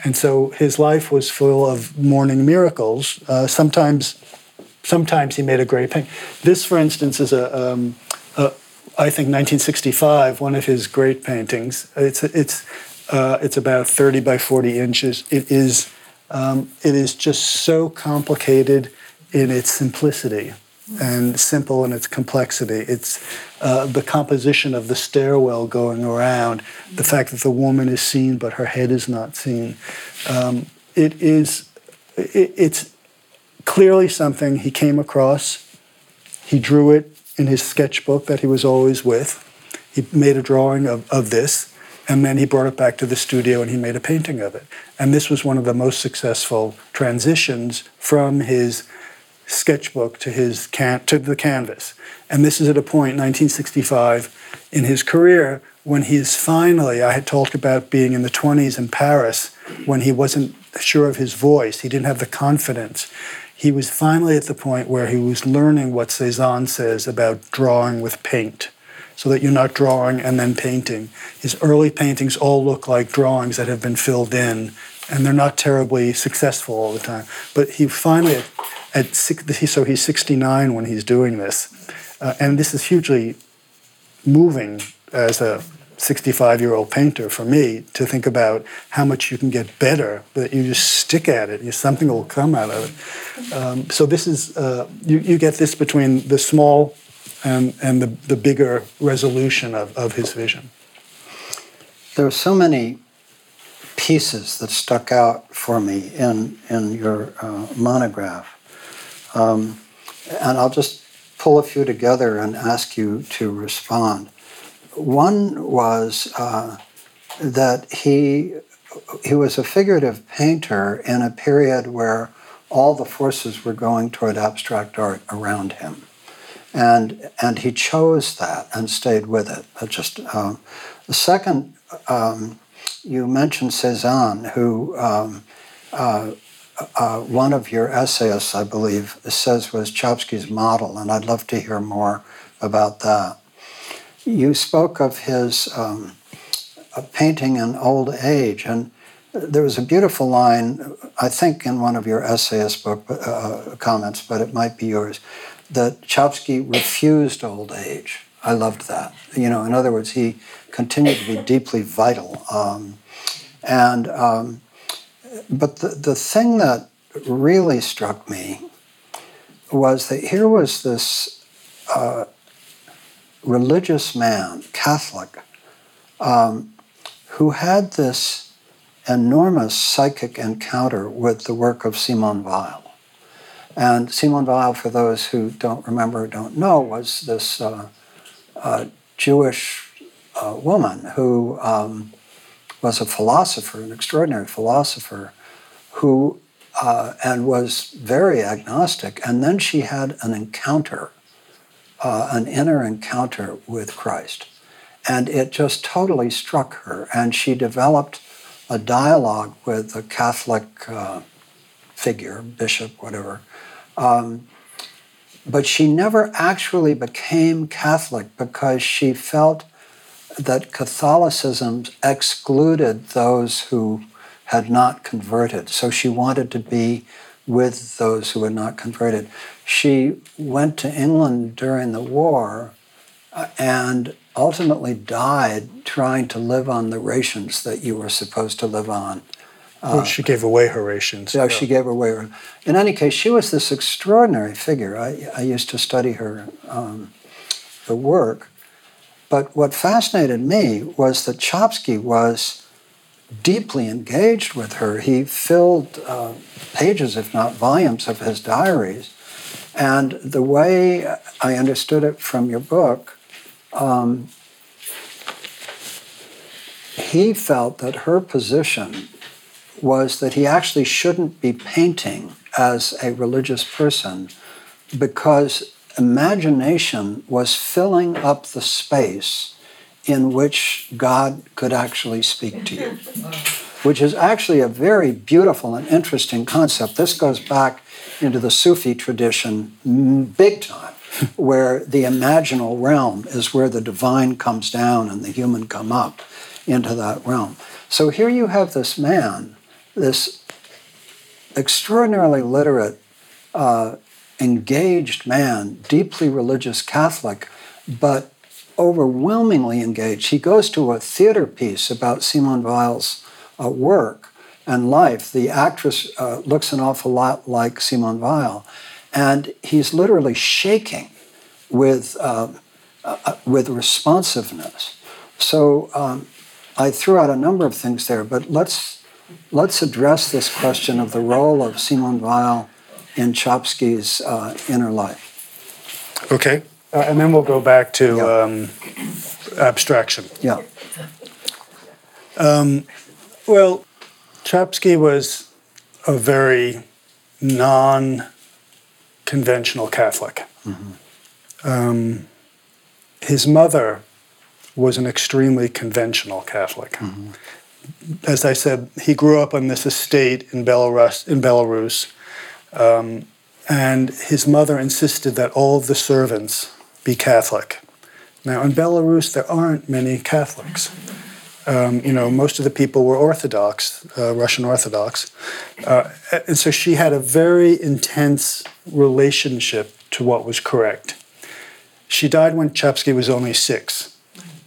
And so his life was full of morning miracles. Uh, sometimes, sometimes he made a great painting. This, for instance, is a, um, a I think 1965, one of his great paintings. It's it's uh, it's about 30 by 40 inches. It is um, it is just so complicated in its simplicity and simple in its complexity. It's uh, the composition of the stairwell going around, the fact that the woman is seen but her head is not seen. Um, it is, it, it's clearly something he came across. He drew it in his sketchbook that he was always with. He made a drawing of, of this, and then he brought it back to the studio and he made a painting of it. And this was one of the most successful transitions from his sketchbook to his can- to the canvas. And this is at a point, 1965, in his career when he's finally. I had talked about being in the 20s in Paris when he wasn't sure of his voice. He didn't have the confidence. He was finally at the point where he was learning what Cezanne says about drawing with paint so that you're not drawing and then painting. His early paintings all look like drawings that have been filled in, and they're not terribly successful all the time. But he finally, at six, so he's 69 when he's doing this, uh, and this is hugely moving as a 65 year old painter for me to think about how much you can get better that you just stick at it and something will come out of it. Um, so this is uh, you, you get this between the small and, and the, the bigger resolution of, of his vision. There are so many pieces that stuck out for me in, in your uh, monograph um, and I'll just pull a few together and ask you to respond. One was uh, that he he was a figurative painter in a period where all the forces were going toward abstract art around him, and and he chose that and stayed with it. Just um, the second. Um, you mentioned Cezanne, who um, uh, uh, one of your essayists, I believe, says was Czapski's model, and I'd love to hear more about that. You spoke of his um, painting in old age, and there was a beautiful line, I think, in one of your essayist book uh, comments, but it might be yours, that Czapski refused old age. I loved that. You know, in other words, he continued to be deeply vital. Um, and um, but the, the thing that really struck me was that here was this uh, religious man, Catholic, um, who had this enormous psychic encounter with the work of Simone Weil. And Simone Weil, for those who don't remember or don't know, was this uh, uh, Jewish uh, woman who um, was a philosopher, an extraordinary philosopher, who uh, and was very agnostic. And then she had an encounter, uh, an inner encounter with Christ, and it just totally struck her. And she developed a dialogue with a Catholic uh, figure, bishop, whatever. Um, but she never actually became Catholic because she felt that Catholicism excluded those who had not converted. So she wanted to be with those who had not converted. She went to England during the war uh, and ultimately died trying to live on the rations that you were supposed to live on well, she gave away her rations. Yeah, she gave away her. In any case, she was this extraordinary figure. I, I used to study her, um, her work. But what fascinated me was that Czapski was deeply engaged with her. He filled uh, pages, if not volumes, of his diaries. And the way I understood it from your book, um, he felt that her position was that he actually shouldn't be painting as a religious person because imagination was filling up the space in which God could actually speak to you, which is actually a very beautiful and interesting concept. This goes back into the Sufi tradition big time, *laughs* where the imaginal realm is where the divine comes down and the human come up into that realm. So here you have this man, this extraordinarily literate, uh, engaged man, deeply religious Catholic, but overwhelmingly engaged. He goes to a theater piece about Simone Weil's uh, work and life. The actress uh, looks an awful lot like Simone Weil, and he's literally shaking with uh, uh with responsiveness. So um, I threw out a number of things there, but let's let's address this question of the role of Simone Weil in Czapski's uh, inner life. Okay. Uh, and then we'll go back to Yeah. um, abstraction. Yeah. Um, well, Czapski was a very non conventional Catholic. Um, his mother was an extremely conventional Catholic. As I said, he grew up on this estate in Belarus, in Belarus um, and his mother insisted that all of the servants be Catholic. Now, in Belarus, there aren't many Catholics. Um, you know, most of the people were Orthodox, uh, Russian Orthodox. Uh, and so she had a very intense relationship to what was correct. She died when Czapski was only six.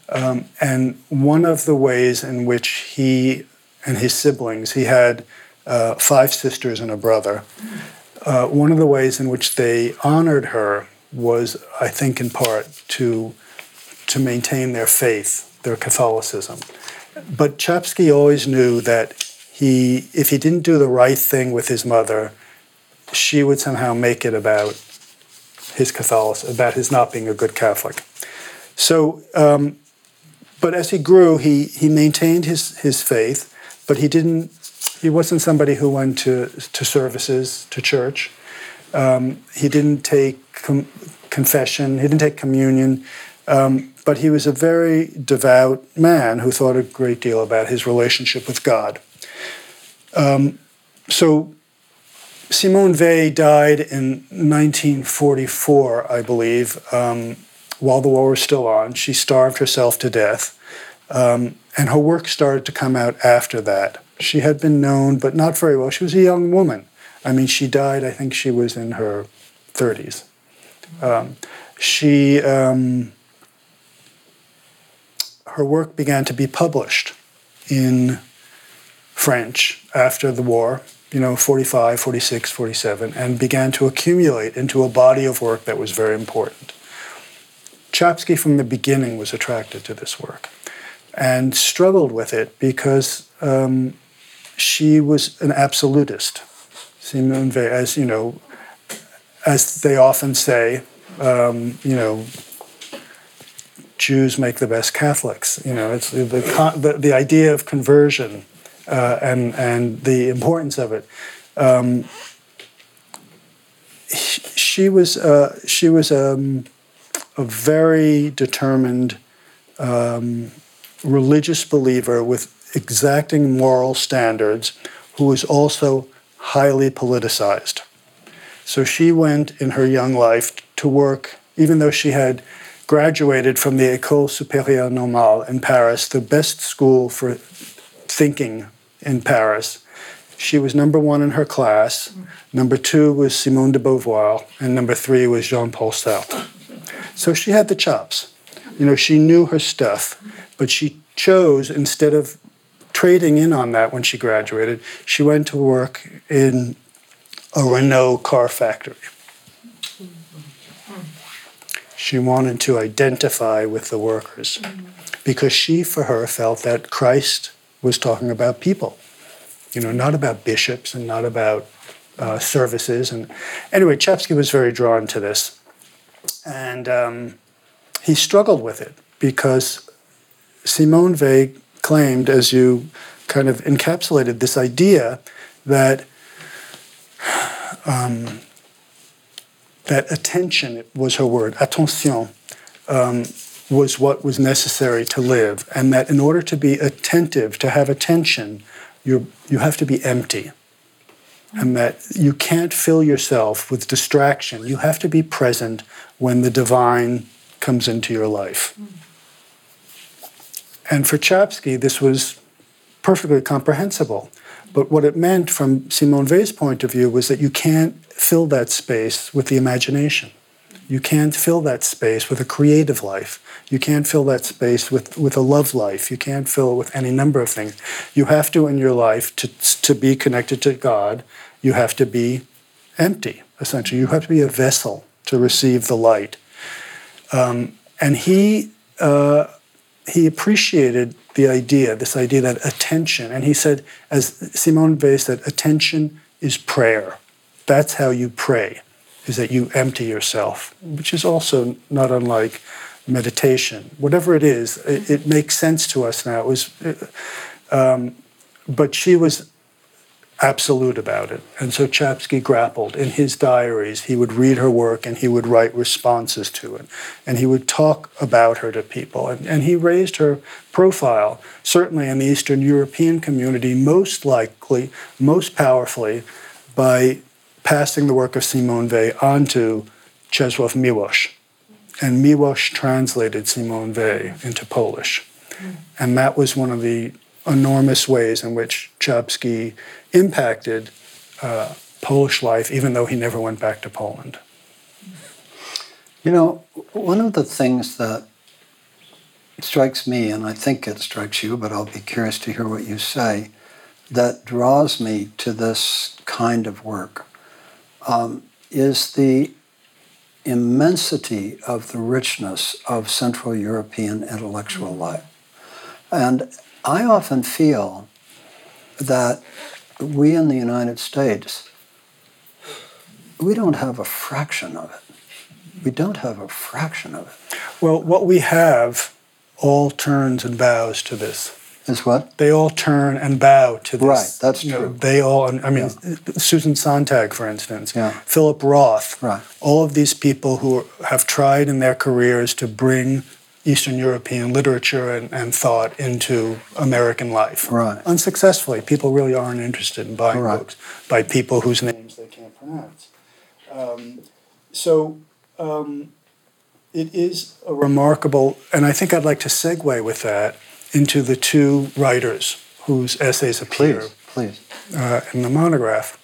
Um, and one of the ways in which he and his siblings, he had uh, five sisters and a brother, uh, one of the ways in which they honored her was, I think, in part to to maintain their faith, their Catholicism. But Czapski always knew that he, if he didn't do the right thing with his mother, she would somehow make it about his Catholicism, about his not being a good Catholic. So, um, but as he grew, he he maintained his his faith, but he didn't he wasn't somebody who went to, to services, to church. Um, he didn't take com- confession, he didn't take communion, um, but he was a very devout man who thought a great deal about his relationship with God. Um, so Simone Weil died in 1944, I believe, um, while the war was still on. She starved herself to death, um, and her work started to come out after that. She had been known, but not very well. She was a young woman. I mean, she died, I think she was in her 30s. Um, she, um, her work began to be published in French after the war, you know, 45, 46, 47, and began to accumulate into a body of work that was very important. Czapski, from the beginning, was attracted to this work and struggled with it because um, she was an absolutist. Simone Weil, as you know, as they often say, um, you know, Jews make the best Catholics. You know, it's the the, the idea of conversion uh, and and the importance of it. Um, she was uh, she was um, a very determined um, religious believer with exacting moral standards who was also highly politicized. So she went in her young life to work, even though she had graduated from the École Supérieure Normale in Paris, the best school for thinking in Paris. She was number one in her class. Number two was Simone de Beauvoir, and number three was Jean Paul Sartre. So she had the chops. You know, she knew her stuff, but she chose instead of trading in on that when she graduated. She went to work in a Renault car factory. She wanted to identify with the workers because she, for her, felt that Christ was talking about people, you know, not about bishops and not about uh, services. And anyway, Czapski was very drawn to this. And um, he struggled with it because Simone Weil claimed, as you kind of encapsulated, this idea that um, that attention was her word, attention, um, was what was necessary to live, and that in order to be attentive, to have attention, you you have to be empty, and that you can't fill yourself with distraction. You have to be present when the divine comes into your life. And for Czapski, this was perfectly comprehensible. But what it meant from Simone Weil's point of view was that you can't fill that space with the imagination. You can't fill that space with a creative life. You can't fill that space with, with a love life. You can't fill it with any number of things. You have to, in your life, to, to be connected to God, you have to be empty, essentially. You have to be a vessel to receive the light. Um, and he, uh, he appreciated the idea, this idea that attention, and he said, as Simone Weil said, attention is prayer. That's how you pray, is that you empty yourself, which is also not unlike meditation. Whatever it is, it, it makes sense to us now. It was, um, but she was absolute about it. And so Czapski grappled. In his diaries, he would read her work and he would write responses to it. And he would talk about her to people. And, and he raised her profile, certainly in the Eastern European community, most likely, most powerfully, by passing the work of Simone Weil onto Czesław Miłosz. And Miłosz translated Simone Weil into Polish. And that was one of the enormous ways in which Czapski impacted uh, Polish life, even though he never went back to Poland. You know, one of the things that strikes me, and I think it strikes you, but I'll be curious to hear what you say, that draws me to this kind of work um, is the immensity of the richness of Central European intellectual life. And I often feel that we in the United States, we don't have a fraction of it. We don't have a fraction of it. Well, what we have all turns and bows to this. Is what? They all turn and bow to this. Right, that's You know, true. they all, I mean, Susan Sontag, for instance, Yeah. Philip Roth, Right. all of these people who have tried in their careers to bring Eastern European literature and, and thought into American life. Right. Unsuccessfully. People really aren't interested in buying Correct. books by people whose names they can't pronounce. Um, so um, it is a remarkable, and I think I'd like to segue with that into the two writers whose essays appear Please, please. uh, in the monograph.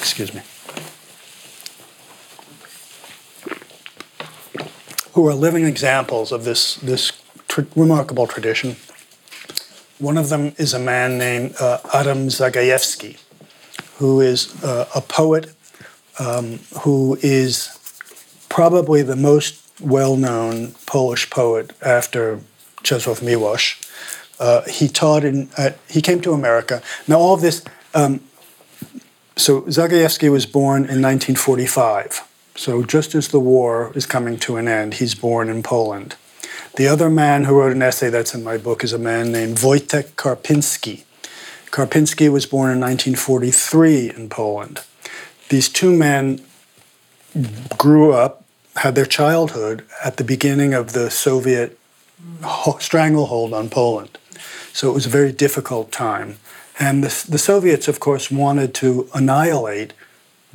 Excuse me. Who are living examples of this, this tr- remarkable tradition. One of them is a man named uh, Adam Zagajewski, who is uh, a poet um, who is probably the most well known Polish poet after Czesław Miłosz. Uh, he taught in, he came to America. Now, all of this, um, so Zagajewski was born in 1945. So, just as the war is coming to an end, he's born in Poland. The other man who wrote an essay that's in my book is a man named Wojtek Karpinski. Karpinski was born in 1943 in Poland. These two men grew up, had their childhood at the beginning of the Soviet stranglehold on Poland. So it was a very difficult time. And the, the Soviets, of course, wanted to annihilate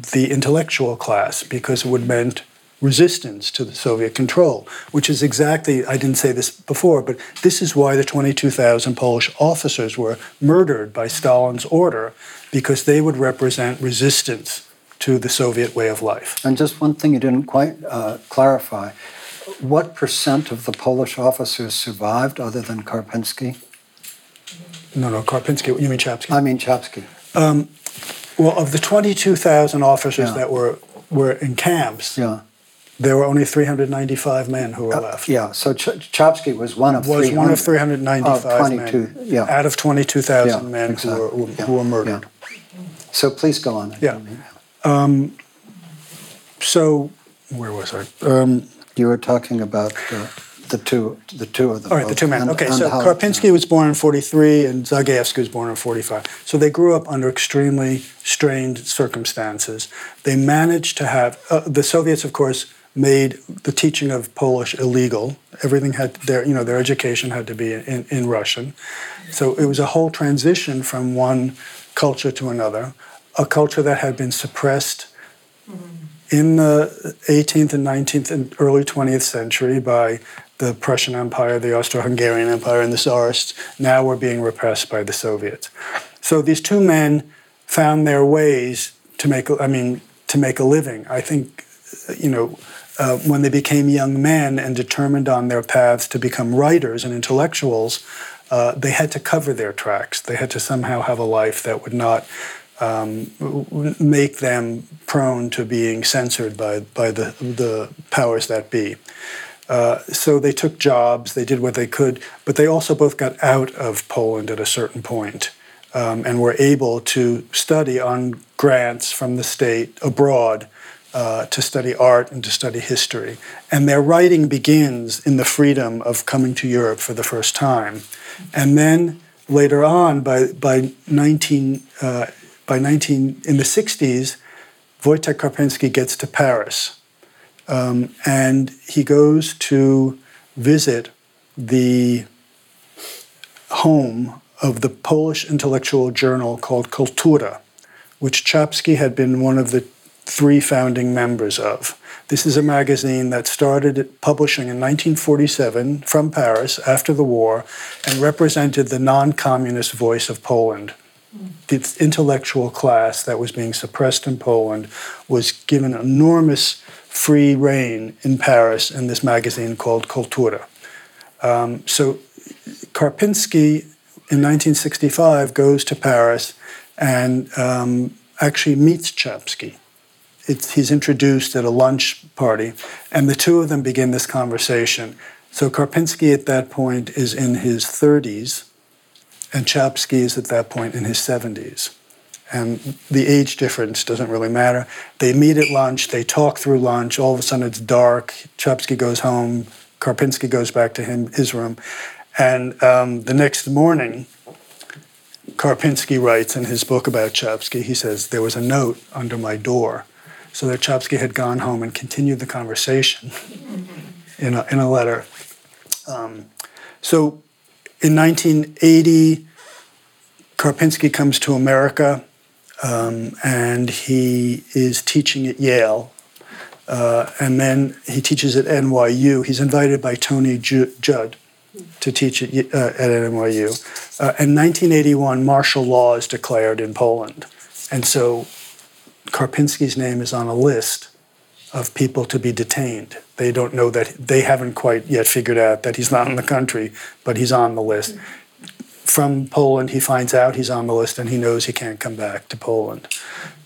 the intellectual class because it would meant resistance to the Soviet control, which is exactly, I didn't say this before, but this is why the 22,000 Polish officers were murdered by Stalin's order, because they would represent resistance to the Soviet way of life. And just one thing you didn't quite uh, clarify. What percent of the Polish officers survived other than Karpinski? no, no, Karpinski. You mean Czapski? I mean Czapski. Well, of the 22,000 officers Yeah. that were were in camps, Yeah. there were only 395 men who were left. Uh, Yeah. So Ch- was one of Was one of 300 395 of 22, men yeah. out of 22,000 Yeah, men exactly, who were yeah, who were murdered. So please go on. Yeah. So where was I? Um, You were talking about the, the two, the two of them. All right, the two men. and- Okay, and so how- Karpinski was born in 43 and Zagajewski was born in 45. So they grew up under extremely strained circumstances. They managed to have, uh, the Soviets, of course, made the teaching of Polish illegal. Everything had their, you know, their education had to be in, in Russian. So it was a whole transition from one culture to another, a culture that had been suppressed in the 18th and 19th and early 20th century by the Prussian Empire, the Austro-Hungarian Empire, and the Tsarists, now were being repressed by the Soviets. So these two men found their ways to make, I mean, to make a living. I think, you know, uh, when they became young men and determined on their paths to become writers and intellectuals, uh, they had to cover their tracks. They had to somehow have a life that would not um, make them prone to being censored by, by the, the powers that be. Uh, so they took jobs, they did what they could, but they also both got out of Poland at a certain point, um, and were able to study on grants from the state abroad uh, to study art and to study history. And their writing begins in the freedom of coming to Europe for the first time. And then later on, by, by 19, uh, by 19, in the 60s, Wojtek Karpinski gets to Paris. Um, and he goes to visit the home of the Polish intellectual journal called Kultura, which Czapski had been one of the three founding members of. This is a magazine that started publishing in 1947 from Paris after the war and represented the non communist voice of Poland. The intellectual class that was being suppressed in Poland was given enormous free reign in Paris in this magazine called Kultura. Um, so Karpinski in 1965 goes to Paris and um, actually meets Czapski. It's, he's introduced at a lunch party, and the two of them begin this conversation. So Karpinski at that point is in his 30s, and Czapski is at that point in his 70s. And the age difference doesn't really matter. They meet at lunch, they talk through lunch, all of a sudden it's dark. Czapski goes home, Karpinski goes back to him, his room. And um, the next morning, Karpinski writes in his book about Czapski, he says, There was a note under my door. So that Czapski had gone home and continued the conversation *laughs* in, a, in a letter. Um, so in 1980, Karpinski comes to America um, and he is teaching at Yale. Uh, and then he teaches at NYU. He's invited by Tony Ju- Judd to teach at, uh, at NYU. Uh, in 1981, martial law is declared in Poland. And so Karpinski's name is on a list of people to be detained. They don't know that, they haven't quite yet figured out that he's not in the country, but he's on the list. From Poland, he finds out he's on the list and he knows he can't come back to Poland.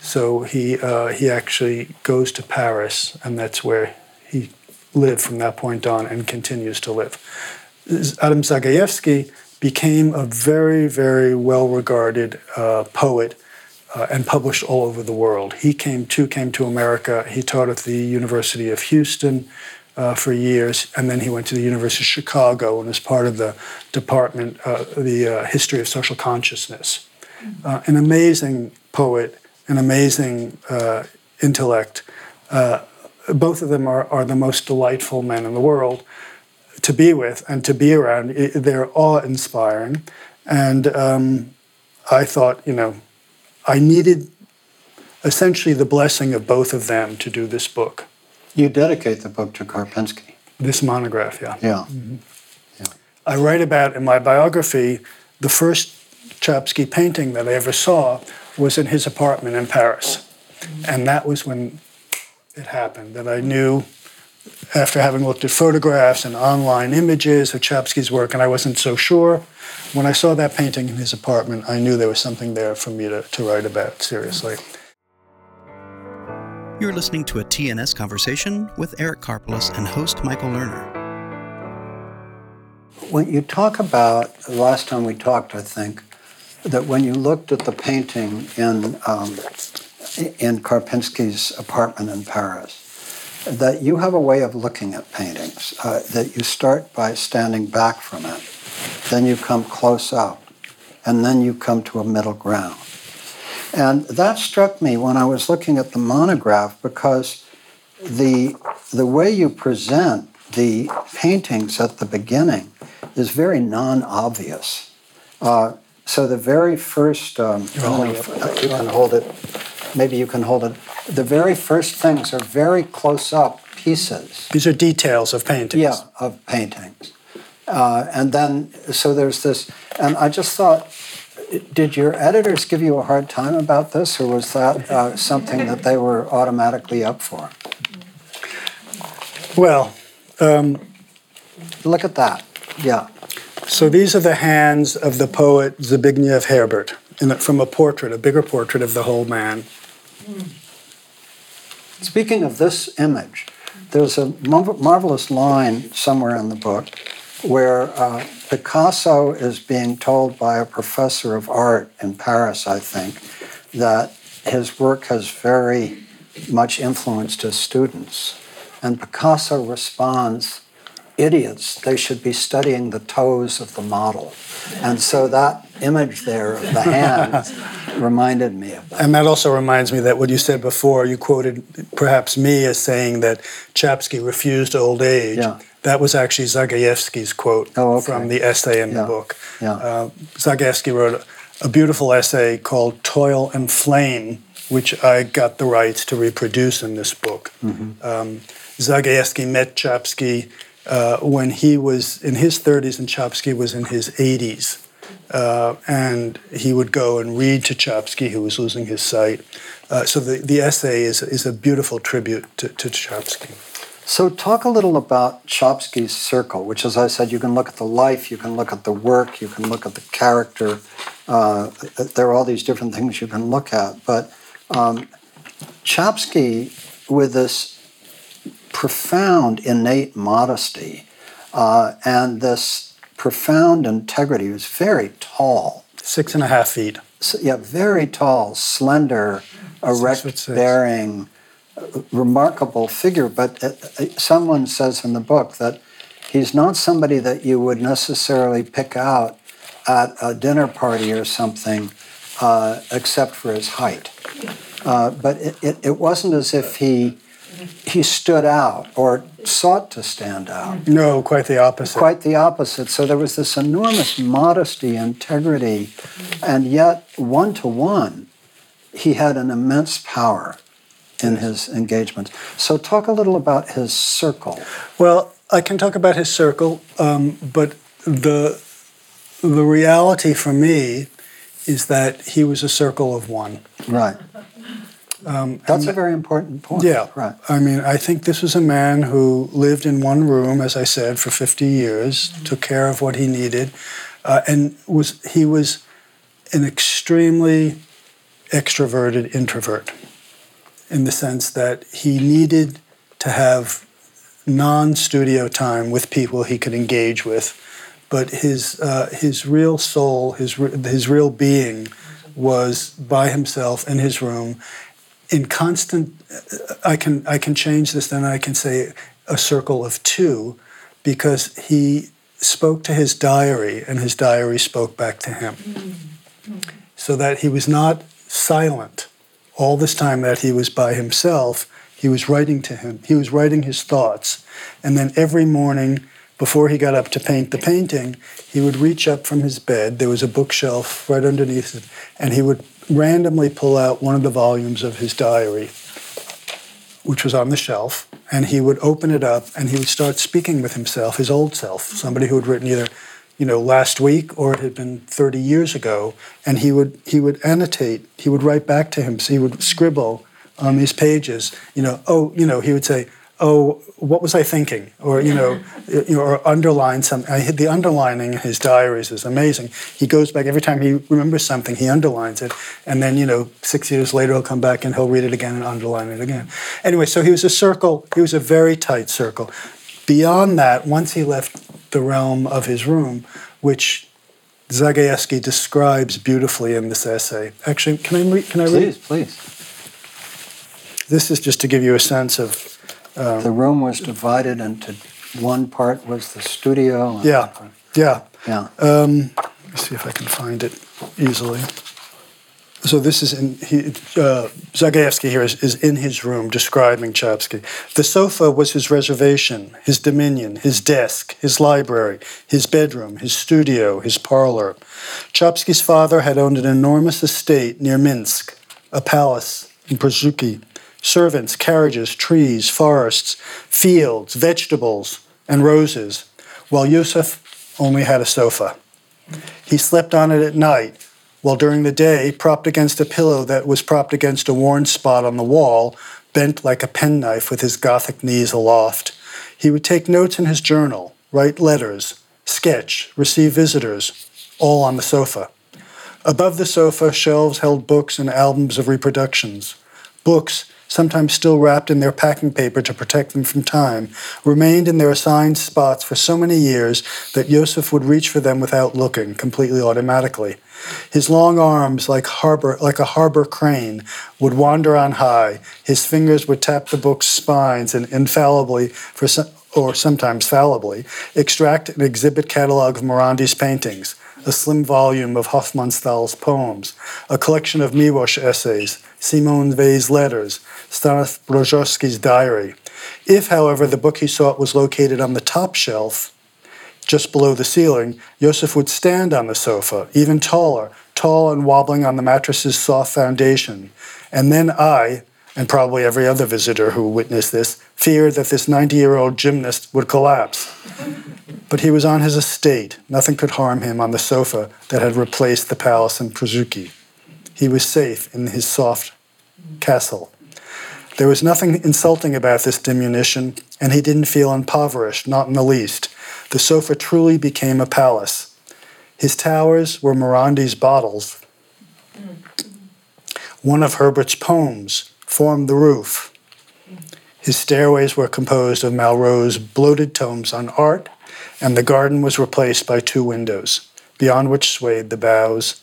So he, uh, he actually goes to Paris, and that's where he lived from that point on and continues to live. Adam Zagajewski became a very, very well regarded uh, poet uh, and published all over the world. He came too came to America. He taught at the University of Houston uh, for years, and then he went to the University of Chicago and was part of the department, uh, the uh, history of social consciousness. Uh, an amazing poet, an amazing uh, intellect. Uh, both of them are, are the most delightful men in the world to be with and to be around. They're awe-inspiring, and um, I thought, you know, I needed essentially the blessing of both of them to do this book, You dedicate the book to Karpinski. this monograph. Yeah, Yeah. Mm-hmm. I write about in my biography the first Czapski painting that I ever saw was in his apartment in Paris, mm-hmm. and that was when it happened that I knew after having looked at photographs and online images of Czapski's work, and I wasn't so sure. When I saw that painting in his apartment, I knew there was something there for me to, to write about seriously. You're listening to a TNS conversation with Eric Karpeles and host Michael Lerner. When you talk about, the last time we talked, I think, that when you looked at the painting in, um, in Karpinski's apartment in Paris, that you have a way of looking at paintings, uh, that you start by standing back from it, then you come close up, and then you come to a middle ground. And that struck me when I was looking at the monograph because the, the way you present the paintings at the beginning is very non obvious. Uh, so the very first, um, only, you can hold it, maybe you can hold it. The very first things are very close up pieces. These are details of paintings. Yeah, of paintings. Uh, and then, so there's this, and I just thought, did your editors give you a hard time about this, or was that uh, something that they were automatically up for? Well, um, look at that. Yeah. So these are the hands of the poet Zbigniew Herbert a, from a portrait, a bigger portrait of the whole man. Speaking of this image, there's a marvelous line somewhere in the book where uh, Picasso is being told by a professor of art in Paris, I think, that his work has very much influenced his students. And Picasso responds, idiots, they should be studying the toes of the model. And so that image there of the hand *laughs* reminded me of that. And that also reminds me that what you said before, you quoted perhaps me as saying that Czapski refused old age. Yeah. That was actually Zagajewski's quote oh, okay. from the essay in yeah. the book. Yeah. Uh, Zagajewski wrote a beautiful essay called Toil and Flame, which I got the rights to reproduce in this book. Mm-hmm. Um, Zagajewski met Czapski uh, when he was in his 30s and Czapski was in his 80s. Uh, and he would go and read to Czapski, who was losing his sight. Uh, so the, the essay is, is a beautiful tribute to, to Czapski. So, talk a little about Czapski's circle, which, as I said, you can look at the life, you can look at the work, you can look at the character. Uh, there are all these different things you can look at. But um, Czapski, with this profound innate modesty uh, and this profound integrity, was very tall. Six and a half feet. So, yeah, very tall, slender, erect bearing remarkable figure, but uh, uh, someone says in the book that he's not somebody that you would necessarily pick out at a dinner party or something, uh, except for his height. Uh, but it, it, it, wasn't as if he he stood out or sought to stand out. No, quite the opposite. Quite the opposite. So there was this enormous modesty, integrity, and yet one to one, he had an immense power in his engagements. So, talk a little about his circle. Well, I can talk about his circle, um, but the the reality for me is that he was a circle of one. Right. Um, That's a very important point. Yeah. Right. I mean, I think this was a man who lived in one room, as I said, for 50 years, mm-hmm. took care of what he needed, uh, and was he was an extremely extroverted introvert in the sense that he needed to have non-studio time with people he could engage with, but his uh, his real soul, his his real being, was by himself in his room, in constant. I can I can change this. Then I can say a circle of two, because he spoke to his diary and his diary spoke back to him, so that he was not silent all this time that he was by himself, he was writing to him. He was writing his thoughts. And then every morning, before he got up to paint the painting, he would reach up from his bed. There was a bookshelf right underneath it, and he would randomly pull out one of the volumes of his diary, which was on the shelf, and he would open it up and he would start speaking with himself, his old self, somebody who had written either you know, last week or it had been 30 years ago, and he would he would annotate, he would write back to him, so he would scribble on these pages, you know, oh, you know, he would say, oh, what was I thinking? Or, you know, *laughs* you know or underline something. I, the underlining in his diaries is amazing. He goes back, every time he remembers something, he underlines it. And then, you know, six years later, he'll come back and he'll read it again and underline it again. Anyway, so he was a circle, he was a very tight circle. Beyond that, once he left the realm of his room, which Zagajewski describes beautifully in this essay. Actually, can I read? Can I read? Please, please. This is just to give you a sense of um, the room was divided into one part was the studio. Yeah, yeah, yeah. Um, let me see if I can find it easily. So this is in he, uh, Zagajewski here is, is in his room describing Czapski. The sofa was his reservation, his dominion, his desk, his library, his bedroom, his studio, his parlor. Czapski's father had owned an enormous estate near Minsk, a palace in Przyłuki servants, carriages, trees, forests, fields, vegetables, and roses, while Józef only had a sofa. He slept on it at night, while during the day, propped against a pillow that was propped against a worn spot on the wall, bent like a penknife with his Gothic knees aloft, he would take notes in his journal, write letters, sketch, receive visitors, all on the sofa. Above the sofa, shelves held books and albums of reproductions. Books sometimes still wrapped in their packing paper to protect them from time, remained in their assigned spots for so many years that Józef would reach for them without looking, completely automatically. His long arms, like harbor, like a harbor crane, would wander on high. His fingers would tap the book's spines and infallibly, for some, or sometimes fallibly, extract and exhibit catalog of Morandi's paintings a slim volume of Hofmannsthal's poems, a collection of Miłosz essays, Simone Weil's letters, Stanisław Brzozowski's diary. If, however, the book he sought was located on the top shelf, just below the ceiling, Joseph would stand on the sofa, even taller, tall and wobbling on the mattress's soft foundation. And then I, and probably every other visitor who witnessed this, feared that this 90 year old gymnast would collapse. But he was on his estate. Nothing could harm him on the sofa that had replaced the palace in Przyłuki. He was safe in his soft castle. There was nothing insulting about this diminution, and he didn't feel impoverished, not in the least. The sofa truly became a palace. His towers were Morandi's bottles. One of Herbert's poems formed the roof. His stairways were composed of Malraux's bloated tomes on art, and the garden was replaced by two windows, beyond which swayed the boughs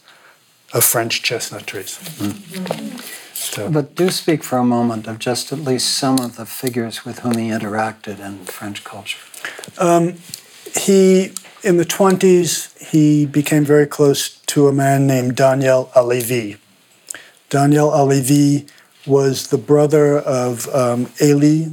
of French chestnut trees. Mm. But do speak for a moment of just at least some of the figures with whom he interacted in French culture. Um, he, in the 20s, he became very close to a man named Daniel Halévy. Daniel Halévy was the brother of um, Elie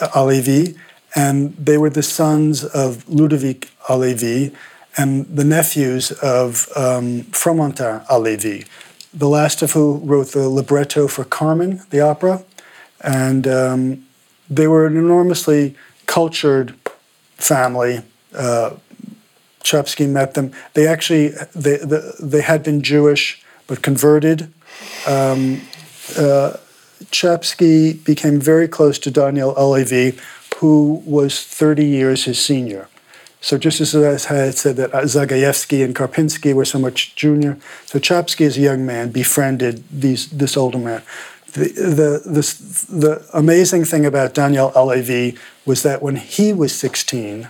Halévy, and they were the sons of Ludovic Halévy and the nephews of um, Fromental Halévy, the last of who wrote the libretto for Carmen, the opera. And um, they were an enormously cultured family. Uh, met them. They actually they, they, they had been Jewish but converted. Um, uh, Czapski became very close to Daniel Halévy, who was 30 years his senior. So just as I said that Zagajewski and Karpinski were so much junior, so Czapski as a young man befriended these, this older man. The, the, this, the amazing thing about Daniel Halévy was that when he was 16,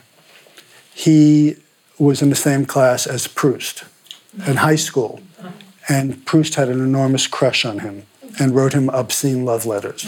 he was in the same class as Proust in high school. And Proust had an enormous crush on him and wrote him obscene love letters.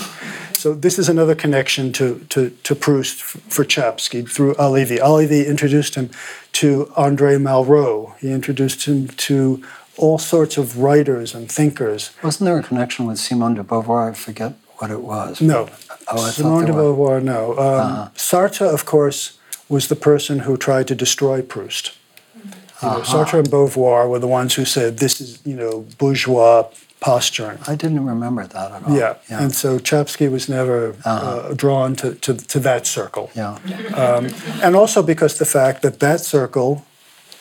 So this is another connection to, to, to Proust for Czapski through Halévy. Halévy introduced him to André Malraux. He introduced him to all sorts of writers and thinkers. Wasn't there a connection with Simone de Beauvoir? I forget what it was. No. Oh, Simone de Beauvoir, no. Um, uh-huh. Sartre, of course, was the person who tried to destroy Proust. You know, uh-huh. Sartre and Beauvoir were the ones who said this is, you know, bourgeois posturing. I didn't remember that at all. Yeah, yeah. and so Czapski was never uh-huh. uh, drawn to, to, to, that circle. Yeah, um, and also because the fact that that circle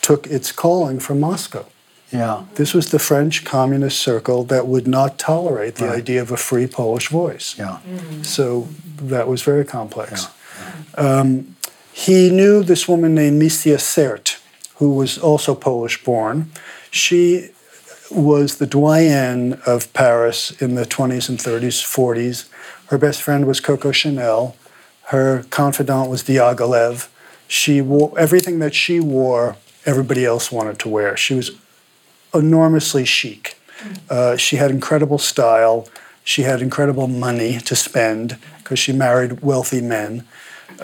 took its calling from Moscow. Yeah. This was the French communist circle that would not tolerate the Right. idea of a free Polish voice. Yeah. So that was very complex. Um, he knew this woman named Misia Sert, who was also Polish born. She was the doyenne of Paris in the 20s and 30s, 40s. Her best friend was Coco Chanel. Her confidant was Diaghilev. She wore everything that she wore, everybody else wanted to wear. She was enormously chic. Uh, she had incredible style. She had incredible money to spend because she married wealthy men.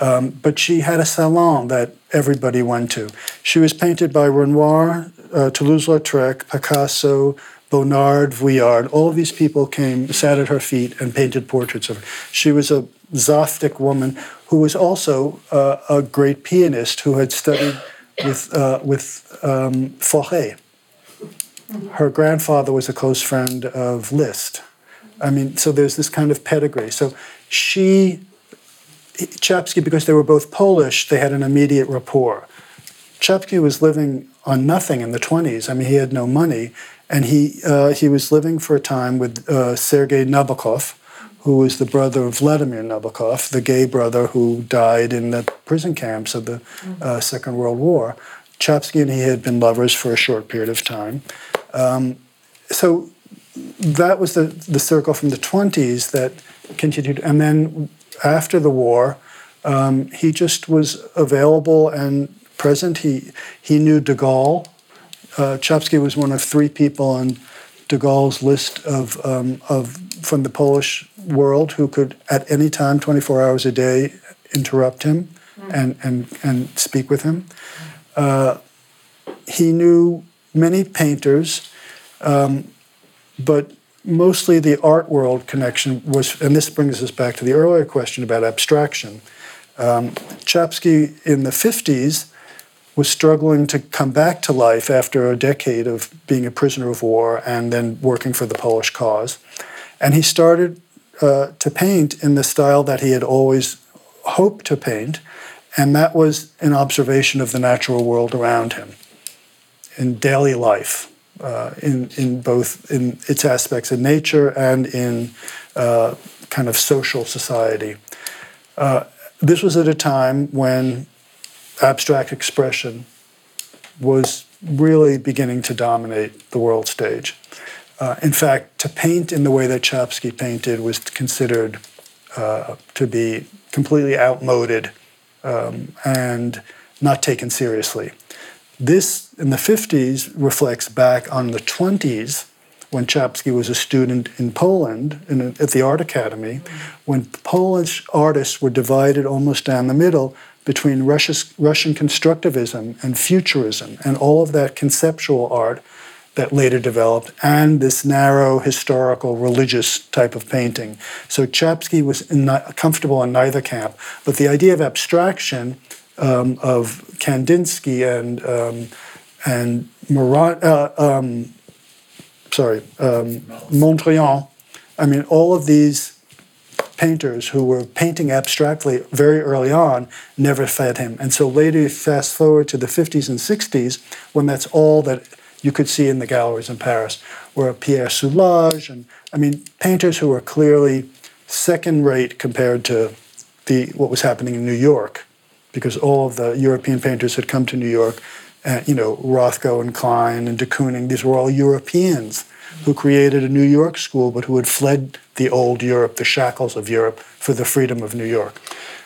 Um, but she had a salon that everybody went to. She was painted by Renoir, uh, Toulouse-Lautrec, Picasso, Bonnard, Vuillard. All of these people came, sat at her feet, and painted portraits of her. She was a Zoftic woman who was also uh, a great pianist who had studied with, uh, with um, Fauré. Her grandfather was a close friend of Liszt. I mean, so there's this kind of pedigree. So she Czapski, because they were both Polish, they had an immediate rapport. Czapski was living on nothing in the 20s. I mean, he had no money, and he uh, he was living for a time with uh, Sergei Nabokov, who was the brother of Vladimir Nabokov, the gay brother who died in the prison camps of the uh, Second World War. Czapski and he had been lovers for a short period of time. Um, so that was the, the circle from the 20s that continued. And then after the war, um, he just was available and present. He, he knew de Gaulle. Uh, Czapski was one of three people on de Gaulle's list of, um, of from the Polish world who could, at any time, 24 hours a day, interrupt him and, and, and speak with him. Uh, he knew many painters, um, but mostly the art world connection was, and this brings us back to the earlier question about abstraction. Um, Czapski in the 50s was struggling to come back to life after a decade of being a prisoner of war and then working for the Polish cause. And he started uh, to paint in the style that he had always hoped to paint, and that was an observation of the natural world around him in daily life, uh, in, in both in its aspects in nature and in uh, kind of social society. Uh, this was at a time when abstract expression was really beginning to dominate the world stage. Uh, in fact, to paint in the way that Czapski painted was considered uh, to be completely outmoded um, and not taken seriously. This, in the 50s, reflects back on the 20s when Czapski was a student in Poland in at the Art Academy, when Polish artists were divided almost down the middle between Russia's, Russian constructivism and futurism and all of that conceptual art that later developed, and this narrow historical religious type of painting. So Czapski was in, comfortable in neither camp, but the idea of abstraction um, of Kandinsky and um, and uh, um, sorry, um, Mondrian. I mean, all of these painters who were painting abstractly very early on never fed him. And so later, fast forward to the 50s and 60s, when that's all that you could see in the galleries in Paris, were Pierre Soulages and, I mean, painters who were clearly second rate compared to the, what was happening in New York, because all of the European painters had come to New York. Uh, you know, Rothko and Klein and de Kooning, these were all Europeans who created a New York school, but who had fled the old Europe, the shackles of Europe, for the freedom of New York.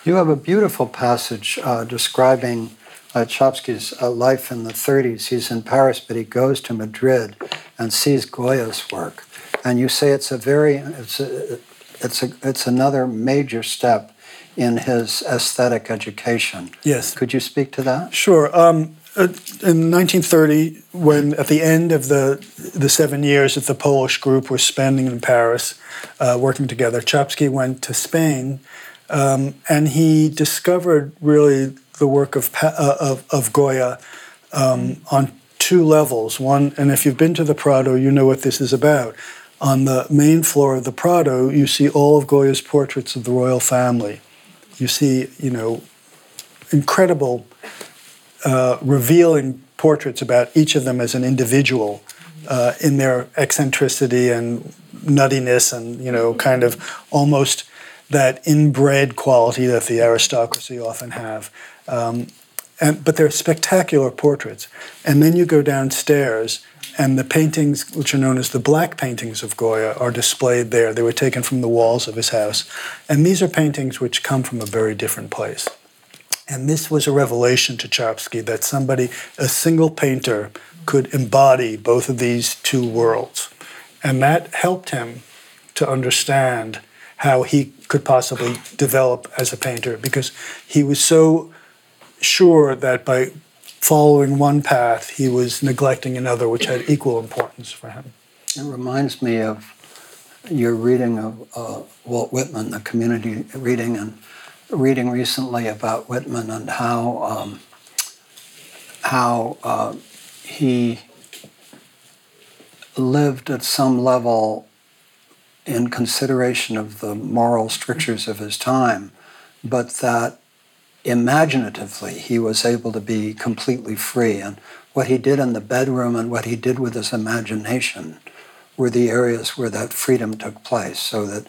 You have a beautiful passage uh, describing uh, Czapski's uh, life in the 30s. He's in Paris, but he goes to Madrid and sees Goya's work. And you say it's a very, it's a, it's a, it's another major step in his aesthetic education. Yes. Could you speak to that? Sure. Um, uh, in 1930, when at the end of the the seven years that the Polish group was spending in Paris, uh, working together, Czapski went to Spain, um, and he discovered really the work of uh, of, of, Goya um, on two levels. One, and if you've been to the Prado, you know what this is about. On the main floor of the Prado, you see all of Goya's portraits of the royal family. You see, you know, incredible uh, revealing portraits about each of them as an individual. uh, in their eccentricity and nuttiness and you know kind of almost that inbred quality that the aristocracy often have. Um, and, but they're spectacular portraits. And then you go downstairs, and the paintings, which are known as the black paintings of Goya, are displayed there. They were taken from the walls of his house. And these are paintings which come from a very different place. And this was a revelation to Czapski that somebody, a single painter, could embody both of these two worlds. And that helped him to understand how he could possibly develop as a painter because he was so sure that by following one path, he was neglecting another, which had equal importance for him. It reminds me of your reading of uh, Walt Whitman, the community reading, and reading recently about Whitman and how um, how uh, he lived at some level in consideration of the moral strictures of his time, but that imaginatively he was able to be completely free. And what he did in the bedroom and what he did with his imagination were the areas where that freedom took place. So that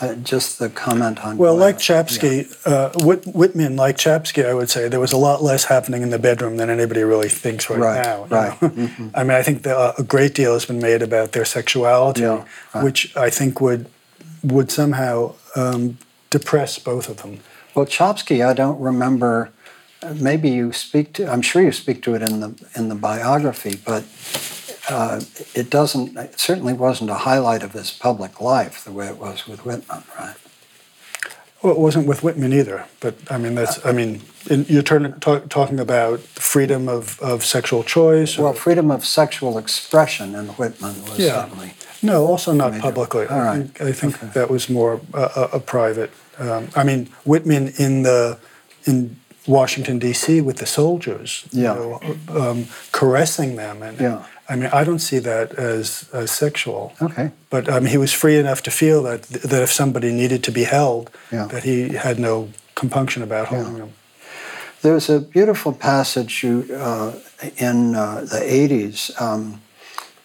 uh, just the comment on well, like Czapski, yeah. uh, Whit- Whitman, like Czapski, I would say there was a lot less happening in the bedroom than anybody really thinks right, right now. Right. Mm-hmm. I mean, I think the, uh, a great deal has been made about their sexuality, yeah, right. which I think would would somehow um, depress both of them. Well, Czapski, I don't remember. Maybe you speak to. I'm sure you speak to it in the in the biography, but uh, it doesn't. It certainly wasn't a highlight of his public life the way it was with Whitman, right? Well, it wasn't with Whitman either. But I mean, that's. I mean, in, you're turn, talk, talking about freedom of, of sexual choice. Or, well, freedom of sexual expression in Whitman was yeah. certainly. No, also not major. publicly. All right. I think, I think okay. that was more a, a private. Um, I mean, Whitman in the in Washington D.C. with the soldiers, yeah. you know, um, caressing them and. Yeah I mean, I don't see that as, as sexual. Okay. But I mean, he was free enough to feel that that if somebody needed to be held, yeah. that he had no compunction about holding yeah. them. There's a beautiful passage you, uh, in uh, the 80s um,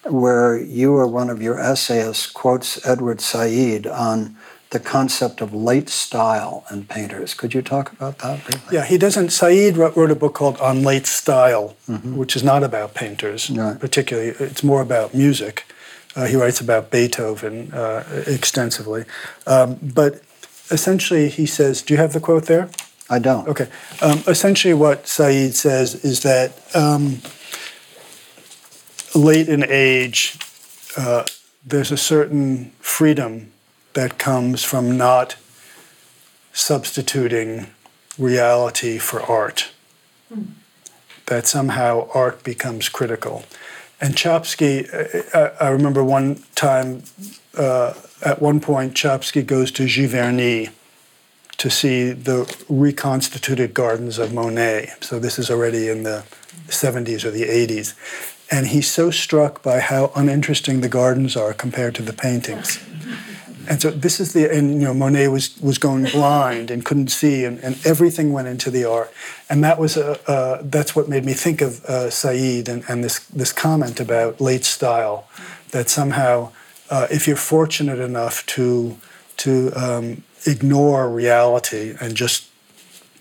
where you or one of your essayists quotes Edward Said on the concept of late style in painters. Could you talk about that briefly? Yeah, he doesn't. Said wrote a book called On Late Style, mm-hmm. which is not about painters right. particularly. It's more about music. Uh, he writes about Beethoven uh, extensively. Um, but essentially, he says, Do you have the quote there? I don't. Okay. Um, essentially, what Said says is that um, late in age, uh, there's a certain freedom that comes from not substituting reality for art. Mm. That somehow art becomes critical. And Czapski, I, I remember one time, uh, at one point, Czapski goes to Giverny to see the reconstituted gardens of Monet. So this is already in the 70s or the 80s. And he's so struck by how uninteresting the gardens are compared to the paintings and so this is the and you know Monet was was going blind and couldn't see and, and everything went into the art and that was a uh, that's what made me think of uh, Said and, and this this comment about late style that somehow uh, if you're fortunate enough to to um, ignore reality and just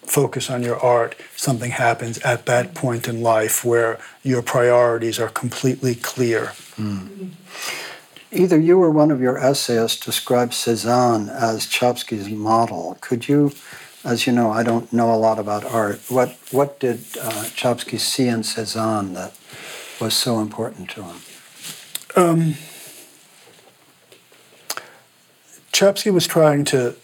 focus on your art something happens at that point in life where your priorities are completely clear mm. Either you or one of your essayists described Cezanne as Czapski's model. Could you, as you know, I don't know a lot about art. What what did uh, Czapski see in Cezanne that was so important to him? Um, Czapski was trying to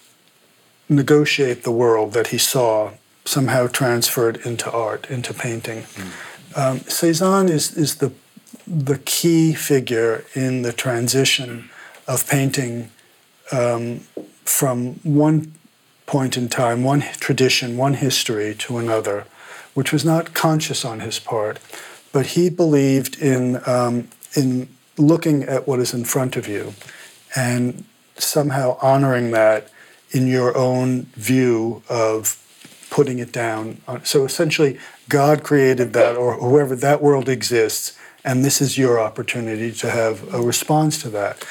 negotiate the world that he saw somehow transferred into art, into painting. Mm. Um, Cezanne is, is the the key figure in the transition of painting um, from one point in time, one tradition, one history to another, which was not conscious on his part, but he believed in um, in looking at what is in front of you and somehow honoring that in your own view of putting it down. So essentially, God created that, or whoever that world exists, and this is your opportunity to have a response to that.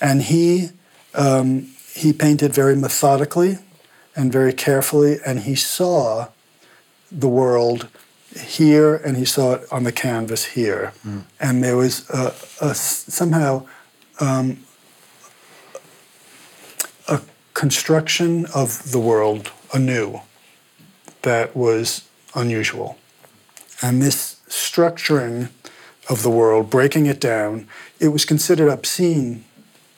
And he um, he painted very methodically and very carefully, and he saw the world here, and he saw it on the canvas here, mm. and there was a, a somehow. Um, a construction of the world anew that was unusual. And this structuring of the world, breaking it down, it was considered obscene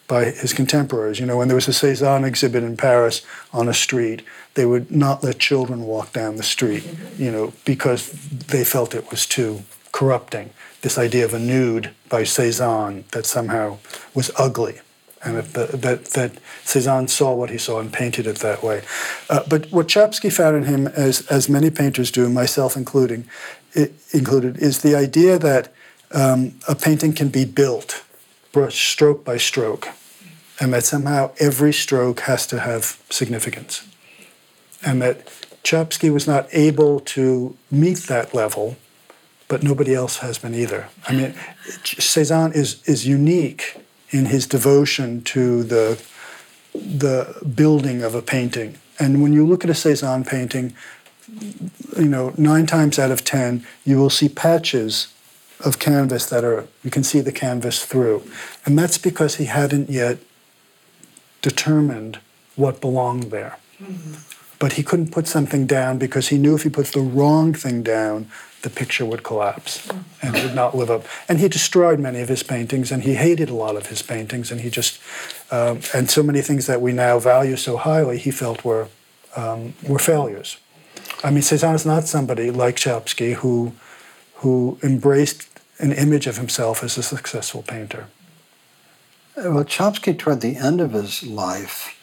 by his contemporaries. You know, when there was a Cezanne exhibit in Paris on a street, they would not let children walk down the street, you know, because they felt it was too corrupting. This idea of a nude by Cezanne that somehow was ugly and that, that, that Cezanne saw what he saw and painted it that way. Uh, but what Czapski found in him, as, as many painters do, myself including, included, is the idea that um, a painting can be built brush stroke by stroke, and that somehow every stroke has to have significance. And that Czapski was not able to meet that level, but nobody else has been either. I mean, Cezanne is, is unique in his devotion to the, the building of a painting. And when you look at a Cezanne painting, you know, nine times out of ten, you will see patches of canvas that are, you can see the canvas through. And that's because he hadn't yet determined what belonged there. Mm-hmm. But he couldn't put something down because he knew if he put the wrong thing down, the picture would collapse and would not live up. And he destroyed many of his paintings, and he hated a lot of his paintings, and he just um, and so many things that we now value so highly, he felt were um, were failures. I mean, Cezanne is not somebody like Czapski who who embraced an image of himself as a successful painter. Well, Czapski, toward the end of his life,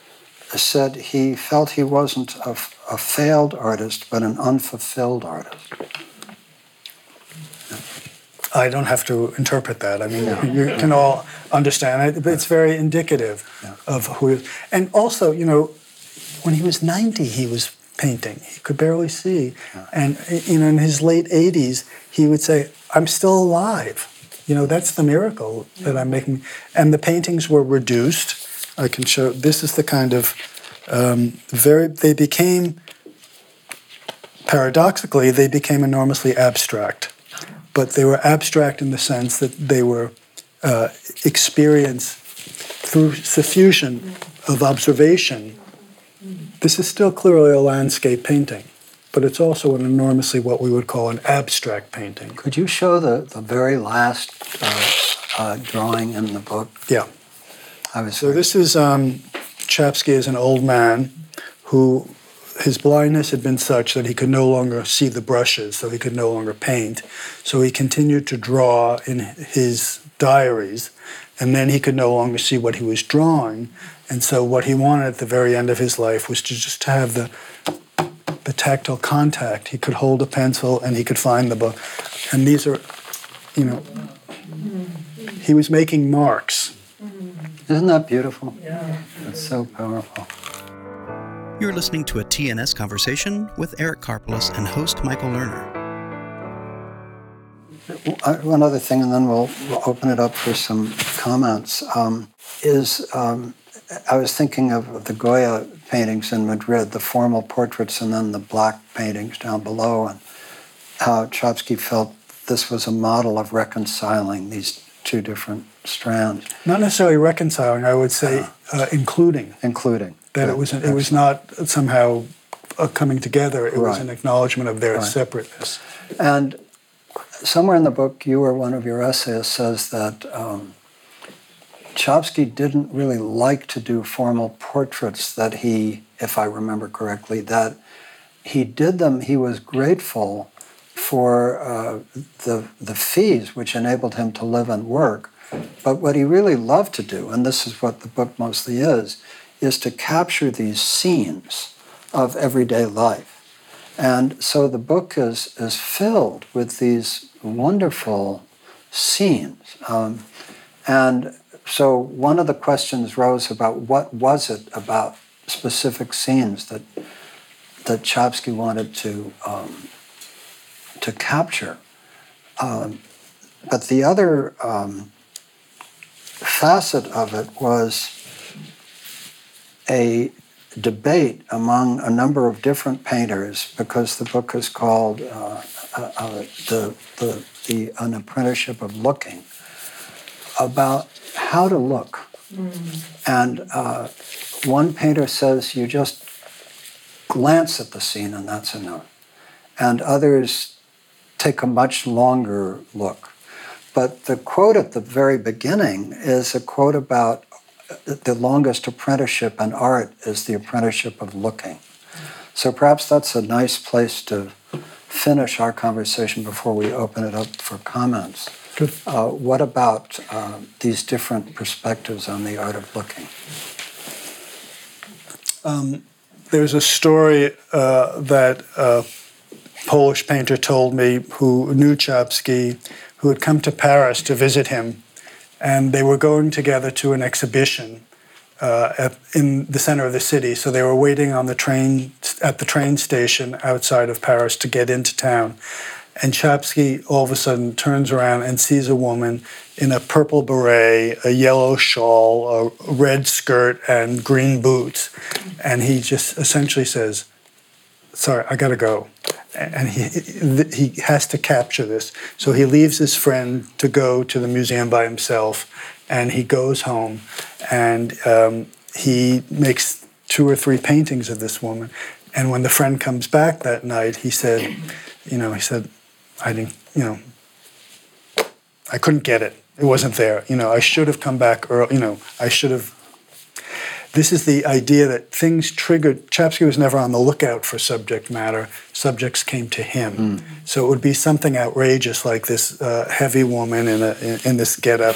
said he felt he wasn't a, a failed artist, but an unfulfilled artist. I don't have to interpret that. I mean, you can all understand it, but it's very indicative yeah. of who. And also, you know, when he was 90, he was painting. He could barely see. Yeah. And, you know, in his late 80s, he would say, I'm still alive. You know, that's the miracle that I'm making. And the paintings were reduced. I can show, this is the kind of um, very, they became, paradoxically, they became enormously abstract but they were abstract in the sense that they were uh, experienced through suffusion of observation. This is still clearly a landscape painting, but it's also an enormously what we would call an abstract painting. Could you show the, the very last uh, uh, drawing in the book? Yeah. I was so this is um, Czapski is an old man who his blindness had been such that he could no longer see the brushes, so he could no longer paint. So he continued to draw in his diaries, and then he could no longer see what he was drawing. And so what he wanted at the very end of his life was to just have the the tactile contact. He could hold a pencil and he could find the book. And these are, you know, he was making marks. Isn't that beautiful? Yeah. It's so powerful. You're listening to a TNS conversation with Eric Karpeles and host Michael Lerner. One other thing, and then we'll, we'll open it up for some comments, um, is um, I was thinking of the Goya paintings in Madrid, the formal portraits and then the black paintings down below, and how Czapski felt this was a model of reconciling these two different strands. Not necessarily reconciling, I would say uh, uh, including. Including that it was it was not somehow a coming together. It right. was an acknowledgement of their right. separateness. And somewhere in the book, you or one of your essays says that um, Czapski didn't really like to do formal portraits. That he, if I remember correctly, that he did them. He was grateful for uh, the the fees which enabled him to live and work. But what he really loved to do, and this is what the book mostly is, is to capture these scenes of everyday life. And so the book is, is filled with these wonderful scenes. Um, and so one of the questions rose about what was it about specific scenes that that Czapski wanted to um, to capture. Um, but the other um, facet of it was a debate among a number of different painters because the book is called uh, uh, uh, the, the, the An Apprenticeship of Looking about how to look. Mm. And uh, one painter says you just glance at the scene and that's enough. And others take a much longer look. But the quote at the very beginning is a quote about the longest apprenticeship in art is the apprenticeship of looking. So perhaps that's a nice place to finish our conversation before we open it up for comments. Good. Uh, what about uh, these different perspectives on the art of looking? Um, there's a story uh, that a Polish painter told me who knew Czapski, who had come to Paris to visit him and they were going together to an exhibition uh, at, in the center of the city. So they were waiting on the train at the train station outside of Paris to get into town. And Czapski all of a sudden turns around and sees a woman in a purple beret, a yellow shawl, a red skirt, and green boots. And he just essentially says, Sorry, I gotta go and he he has to capture this. So he leaves his friend to go to the museum by himself, and he goes home, and um, he makes two or three paintings of this woman. And when the friend comes back that night, he said, you know, he said, I didn't, you know, I couldn't get it. It wasn't there. You know, I should have come back early. You know, I should have this is the idea that things triggered. Czapski was never on the lookout for subject matter. Subjects came to him. Mm. So it would be something outrageous like this uh, heavy woman in, a, in, in this getup,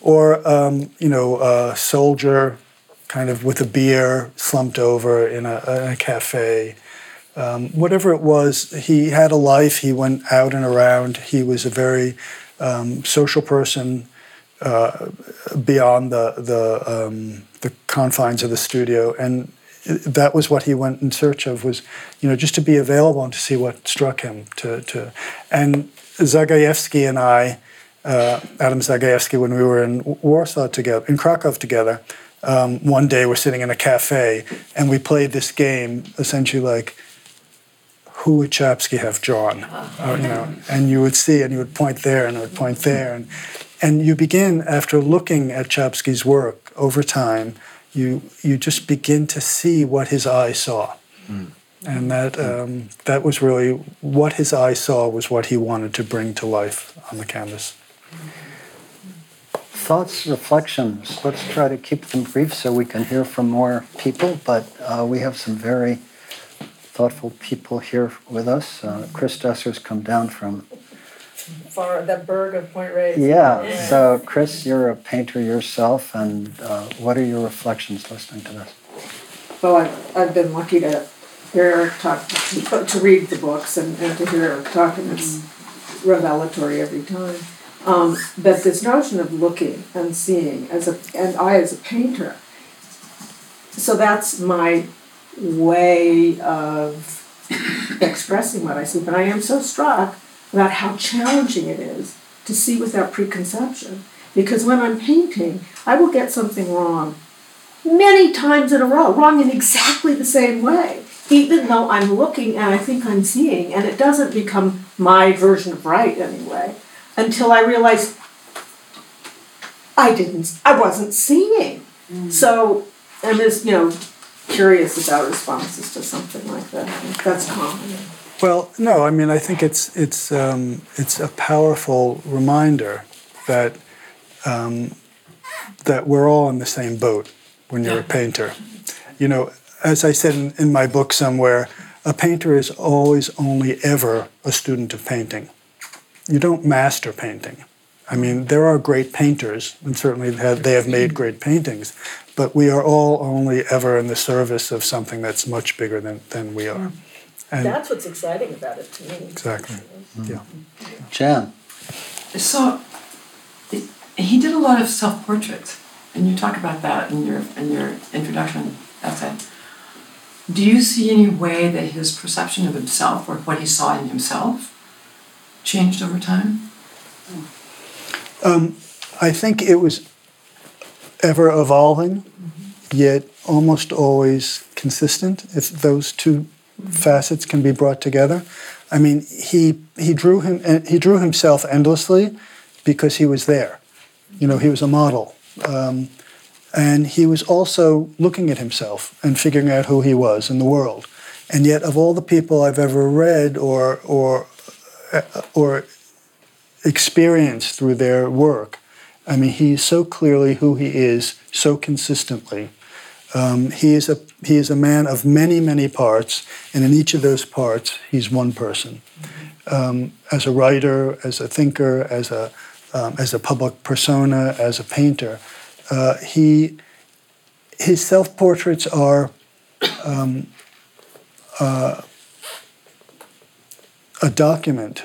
or um, you know, a soldier kind of with a beer slumped over in a, in a cafe. Um, whatever it was, he had a life. He went out and around. He was a very um, social person uh, beyond the the um, the confines of the studio, and that was what he went in search of was, you know, just to be available and to see what struck him. To to and Zagajewski and I, uh, Adam Zagajewski, when we were in Warsaw together, in Krakow together. Um, one day we're sitting in a cafe and we played this game essentially like who would Czapski have drawn? Uh, you know, and you would see, and you would point there, and I would point there, and and you begin after looking at Czapski's work over time, you you just begin to see what his eye saw, mm. and that um, that was really what his eye saw was what he wanted to bring to life on the canvas. Thoughts, reflections. Let's try to keep them brief so we can hear from more people. But uh, we have some very thoughtful people here with us. Uh, Chris Desser's come down from far the Berg of Point Reyes. Yeah. yeah. So, Chris, you're a painter yourself, and uh, what are your reflections listening to this? Well, I've, I've been lucky to hear Eric talk, to, to read the books and, and to hear Eric talk, and it's revelatory every time. Um, but this notion of looking and seeing as a and I as a painter, so that's my way of expressing what I see. But I am so struck about how challenging it is to see without preconception. Because when I'm painting, I will get something wrong many times in a row, wrong in exactly the same way, even though I'm looking and I think I'm seeing, and it doesn't become my version of right anyway, until I realize I didn't, I wasn't seeing. Mm. So and this, you know, curious about responses to something like that. That's common. Well, no, I mean, I think it's it's um, it's a powerful reminder that um, that we're all in the same boat when you're a painter. You know, as I said in, in my book somewhere, a painter is always only ever a student of painting. You don't master painting. I mean, there are great painters, and certainly they have made great paintings, but we are all only ever in the service of something that's much bigger than, than we are. And That's what's exciting about it to me. Exactly. Mm-hmm. Yeah. Jan. So he did a lot of self portraits, and you talk about that in your in your introduction essay. Do you see any way that his perception of himself or what he saw in himself changed over time? I think it was ever evolving, yet almost always consistent. If those two facets can be brought together, I mean, he he drew him he drew himself endlessly because he was there. You know, he was a model, um, and he was also looking at himself and figuring out who he was in the world. And yet, of all the people I've ever read or or or experienced through their work, I mean, he's so clearly who he is, so consistently. Um, he is a he is a man of many many parts, and in each of those parts, he's one person. Um, as a writer, as a thinker, as a um, as a public persona, as a painter, uh, he his self portraits are um, uh, a document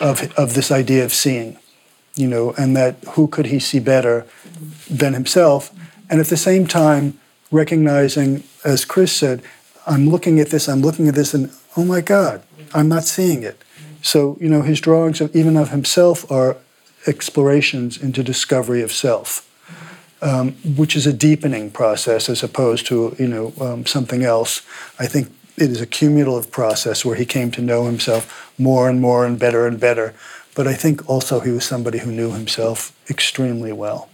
of of this idea of seeing you know, and that who could he see better than himself? And at the same time, recognizing, as Chris said, I'm looking at this, I'm looking at this, and oh my God, I'm not seeing it. So, you know, his drawings, of, even of himself, are explorations into discovery of self, um, which is a deepening process as opposed to, you know, um, something else. I think it is a cumulative process where he came to know himself more and more and better and better but I think also he was somebody who knew himself extremely well.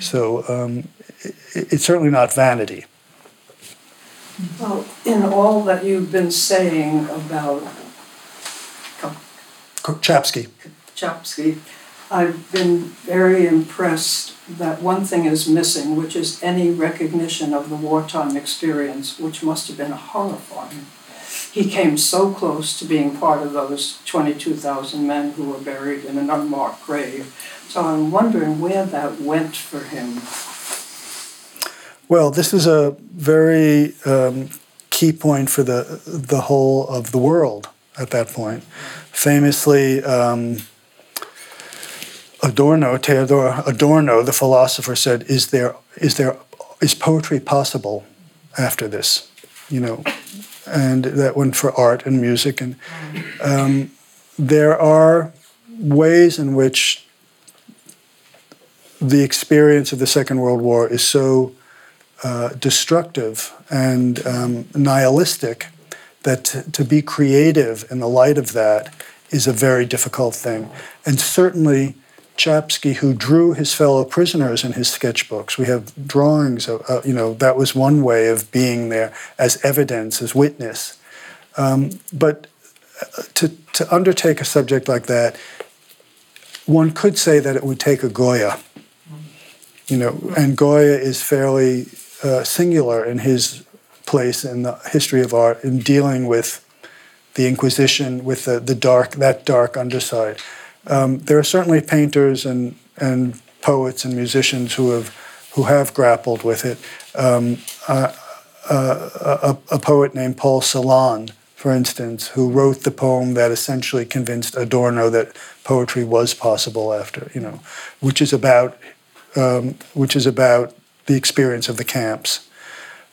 So um, it, it's certainly not vanity. Well, in all that you've been saying about Czapski. Czapski, I've been very impressed that one thing is missing, which is any recognition of the wartime experience, which must have been horrifying he came so close to being part of those 22,000 men who were buried in an unmarked grave. So I'm wondering where that went for him. Well, this is a very um, key point for the the whole of the world at that point. Famously, um, Adorno, Theodor Adorno, the philosopher, said, "Is there is there is poetry possible after this?" You know, and that went for art and music. And um, there are ways in which the experience of the Second World War is so uh, destructive and um, nihilistic that to, to be creative in the light of that is a very difficult thing. And certainly, Czapski, who drew his fellow prisoners in his sketchbooks. We have drawings of, uh, you know, that was one way of being there as evidence, as witness. Um, but uh, to, to undertake a subject like that, one could say that it would take a Goya. You know, and Goya is fairly uh, singular in his place in the history of art in dealing with the Inquisition, with the, the dark, that dark underside. Um, there are certainly painters and, and poets and musicians who have, who have grappled with it. Um, uh, uh, a, a, poet named Paul Celan, for instance, who wrote the poem that essentially convinced Adorno that poetry was possible after, you know, which is about, um, which is about the experience of the camps.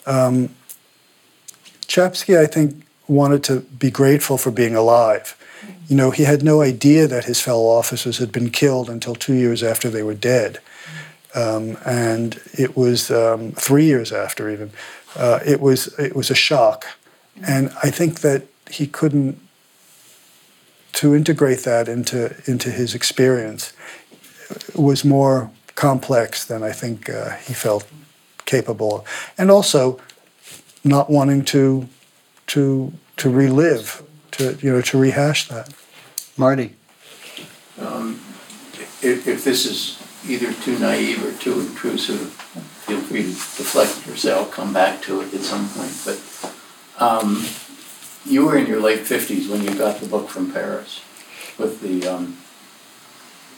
Um, Czapski, I think, wanted to be grateful for being alive you know, he had no idea that his fellow officers had been killed until two years after they were dead. Um, and it was um, three years after even. Uh, it was it was a shock, and I think that he couldn't to integrate that into into his experience was more complex than I think uh, he felt capable of, and also not wanting to to to relive to you know to rehash that. Marty. Um, if, if this is either too naive or too intrusive, feel free to deflect I'll come back to it at some point. But um, you were in your late fifties when you got the book from Paris with the um,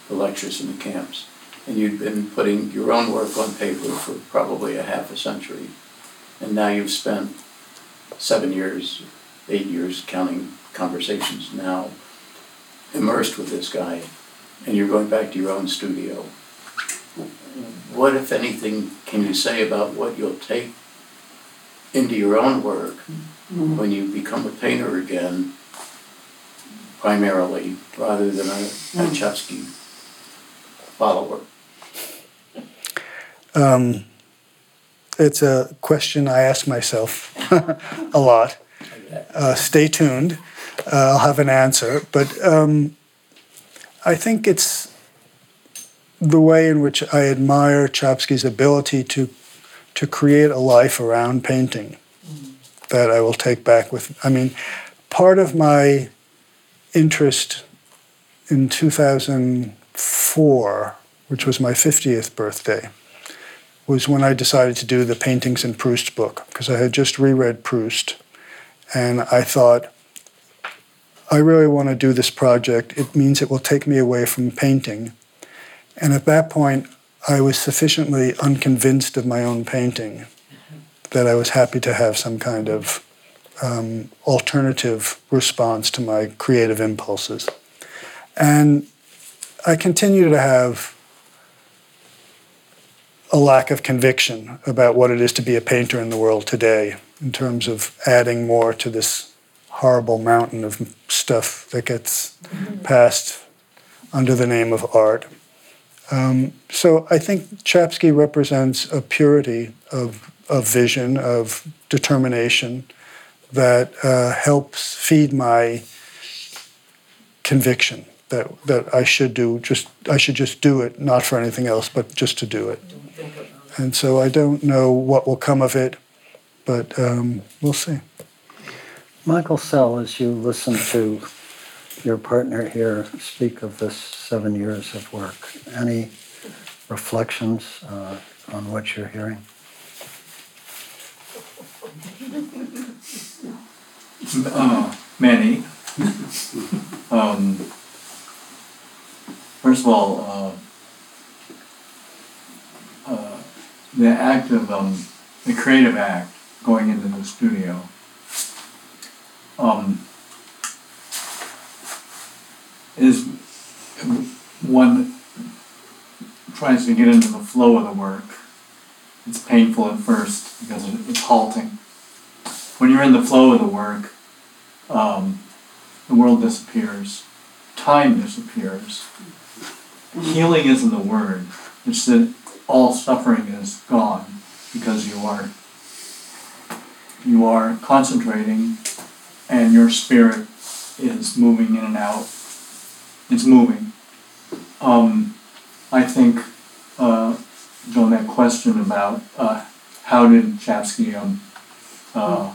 the lectures in the camps, and you'd been putting your own work on paper for probably a half a century, and now you've spent seven years, eight years counting conversations now immersed with this guy and you're going back to your own studio, what, if anything, can you say about what you'll take into your own work mm-hmm. when you become a painter again, primarily, rather than a, a mm. Follower? Um, it's a question I ask myself *laughs* a lot. Uh, stay tuned. Uh, I'll have an answer. But um, I think it's the way in which I admire Czapski's ability to to create a life around painting that I will take back with. I mean, part of my interest in 2004, which was my 50th birthday, was when I decided to do the Paintings in Proust book, because I had just reread Proust, and I thought, I really want to do this project. It means it will take me away from painting. And at that point, I was sufficiently unconvinced of my own painting that I was happy to have some kind of um, alternative response to my creative impulses. And I continue to have a lack of conviction about what it is to be a painter in the world today in terms of adding more to this horrible mountain of stuff that gets passed under the name of art. Um, so I think Czapski represents a purity of, of vision, of determination that uh, helps feed my conviction that, that I should do just I should just do it, not for anything else, but just to do it. And so I don't know what will come of it, but um, we'll see. Michael Sell, as you listen to your partner here speak of this seven years of work, any reflections uh, on what you're hearing? Uh, many. um, first of all, uh, uh, the act of um, the creative act going into the studio. Um, is one tries to get into the flow of the work. It's painful at first because it's halting. When you're in the flow of the work, um, the world disappears, time disappears. Healing isn't the word, it's that all suffering is gone because you are you are concentrating and your spirit is moving in and out. It's moving. Um, I think uh, on that question about uh, how did Czapski um, uh,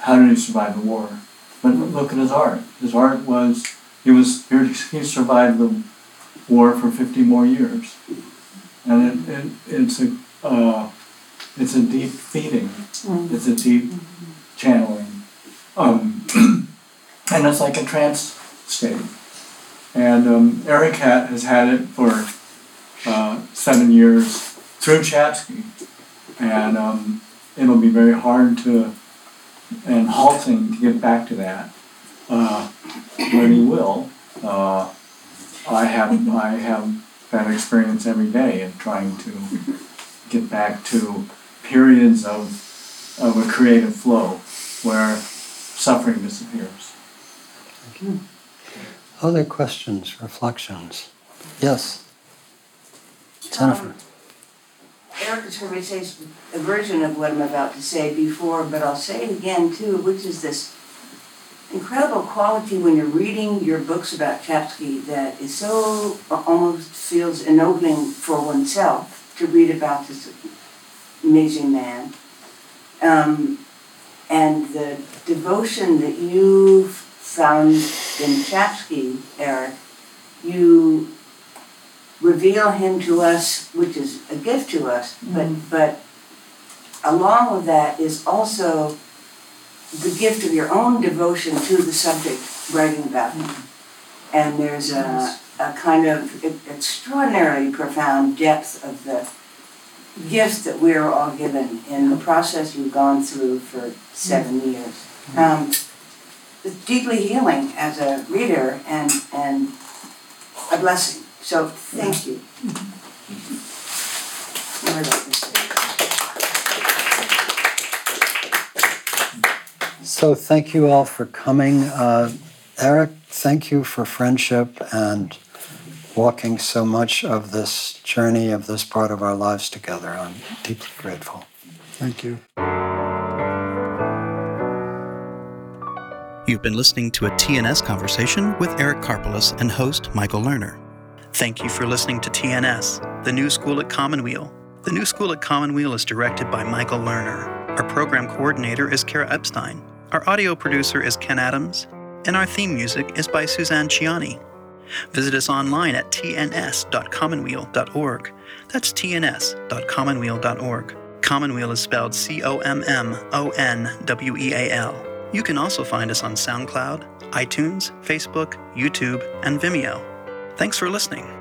how did he survive the war? But look at his art. His art was he was he survived the war for fifty more years, and it, it it's a uh, it's a deep feeding. It's a deep channeling, um, *clears throat* and it's like a trance state. And um, Eric Hat has had it for uh, seven years through Czapski, and um, it'll be very hard to and halting to get back to that. Uh, when he will, uh, I have I have that experience every day of trying to get back to periods of of a creative flow where suffering disappears. Thank you. Other questions, reflections? Yes. Jennifer. Um, Eric has heard me say a version of what I'm about to say before, but I'll say it again too, which is this incredible quality when you're reading your books about Czapski that is so almost feels ennobling for oneself to read about this amazing man. Um, and the devotion that you've found in Czapski, Eric, you reveal him to us, which is a gift to us, but mm-hmm. but along with that is also the gift of your own devotion to the subject writing about him. Mm-hmm. And there's a, a kind of extraordinarily profound depth of the mm-hmm. gifts that we're all given in the process you've gone through for seven years. Um, it's deeply healing as a reader and, and a blessing. So thank you. So thank you all for coming. Uh, Eric, thank you for friendship and walking so much of this journey of this part of our lives together. I'm deeply grateful. Thank you. You've been listening to a TNS conversation with Eric Karpeles and host Michael Lerner. Thank you for listening to TNS, the new school at Commonweal. The new school at Commonweal is directed by Michael Lerner. Our program coordinator is Kara Epstein. Our audio producer is Ken Adams. And our theme music is by Suzanne Ciani. Visit us online at tns.commonweal.org. That's tns.commonweal.org. Commonweal is spelled C O M M O N W E A L. You can also find us on SoundCloud, iTunes, Facebook, YouTube, and Vimeo. Thanks for listening.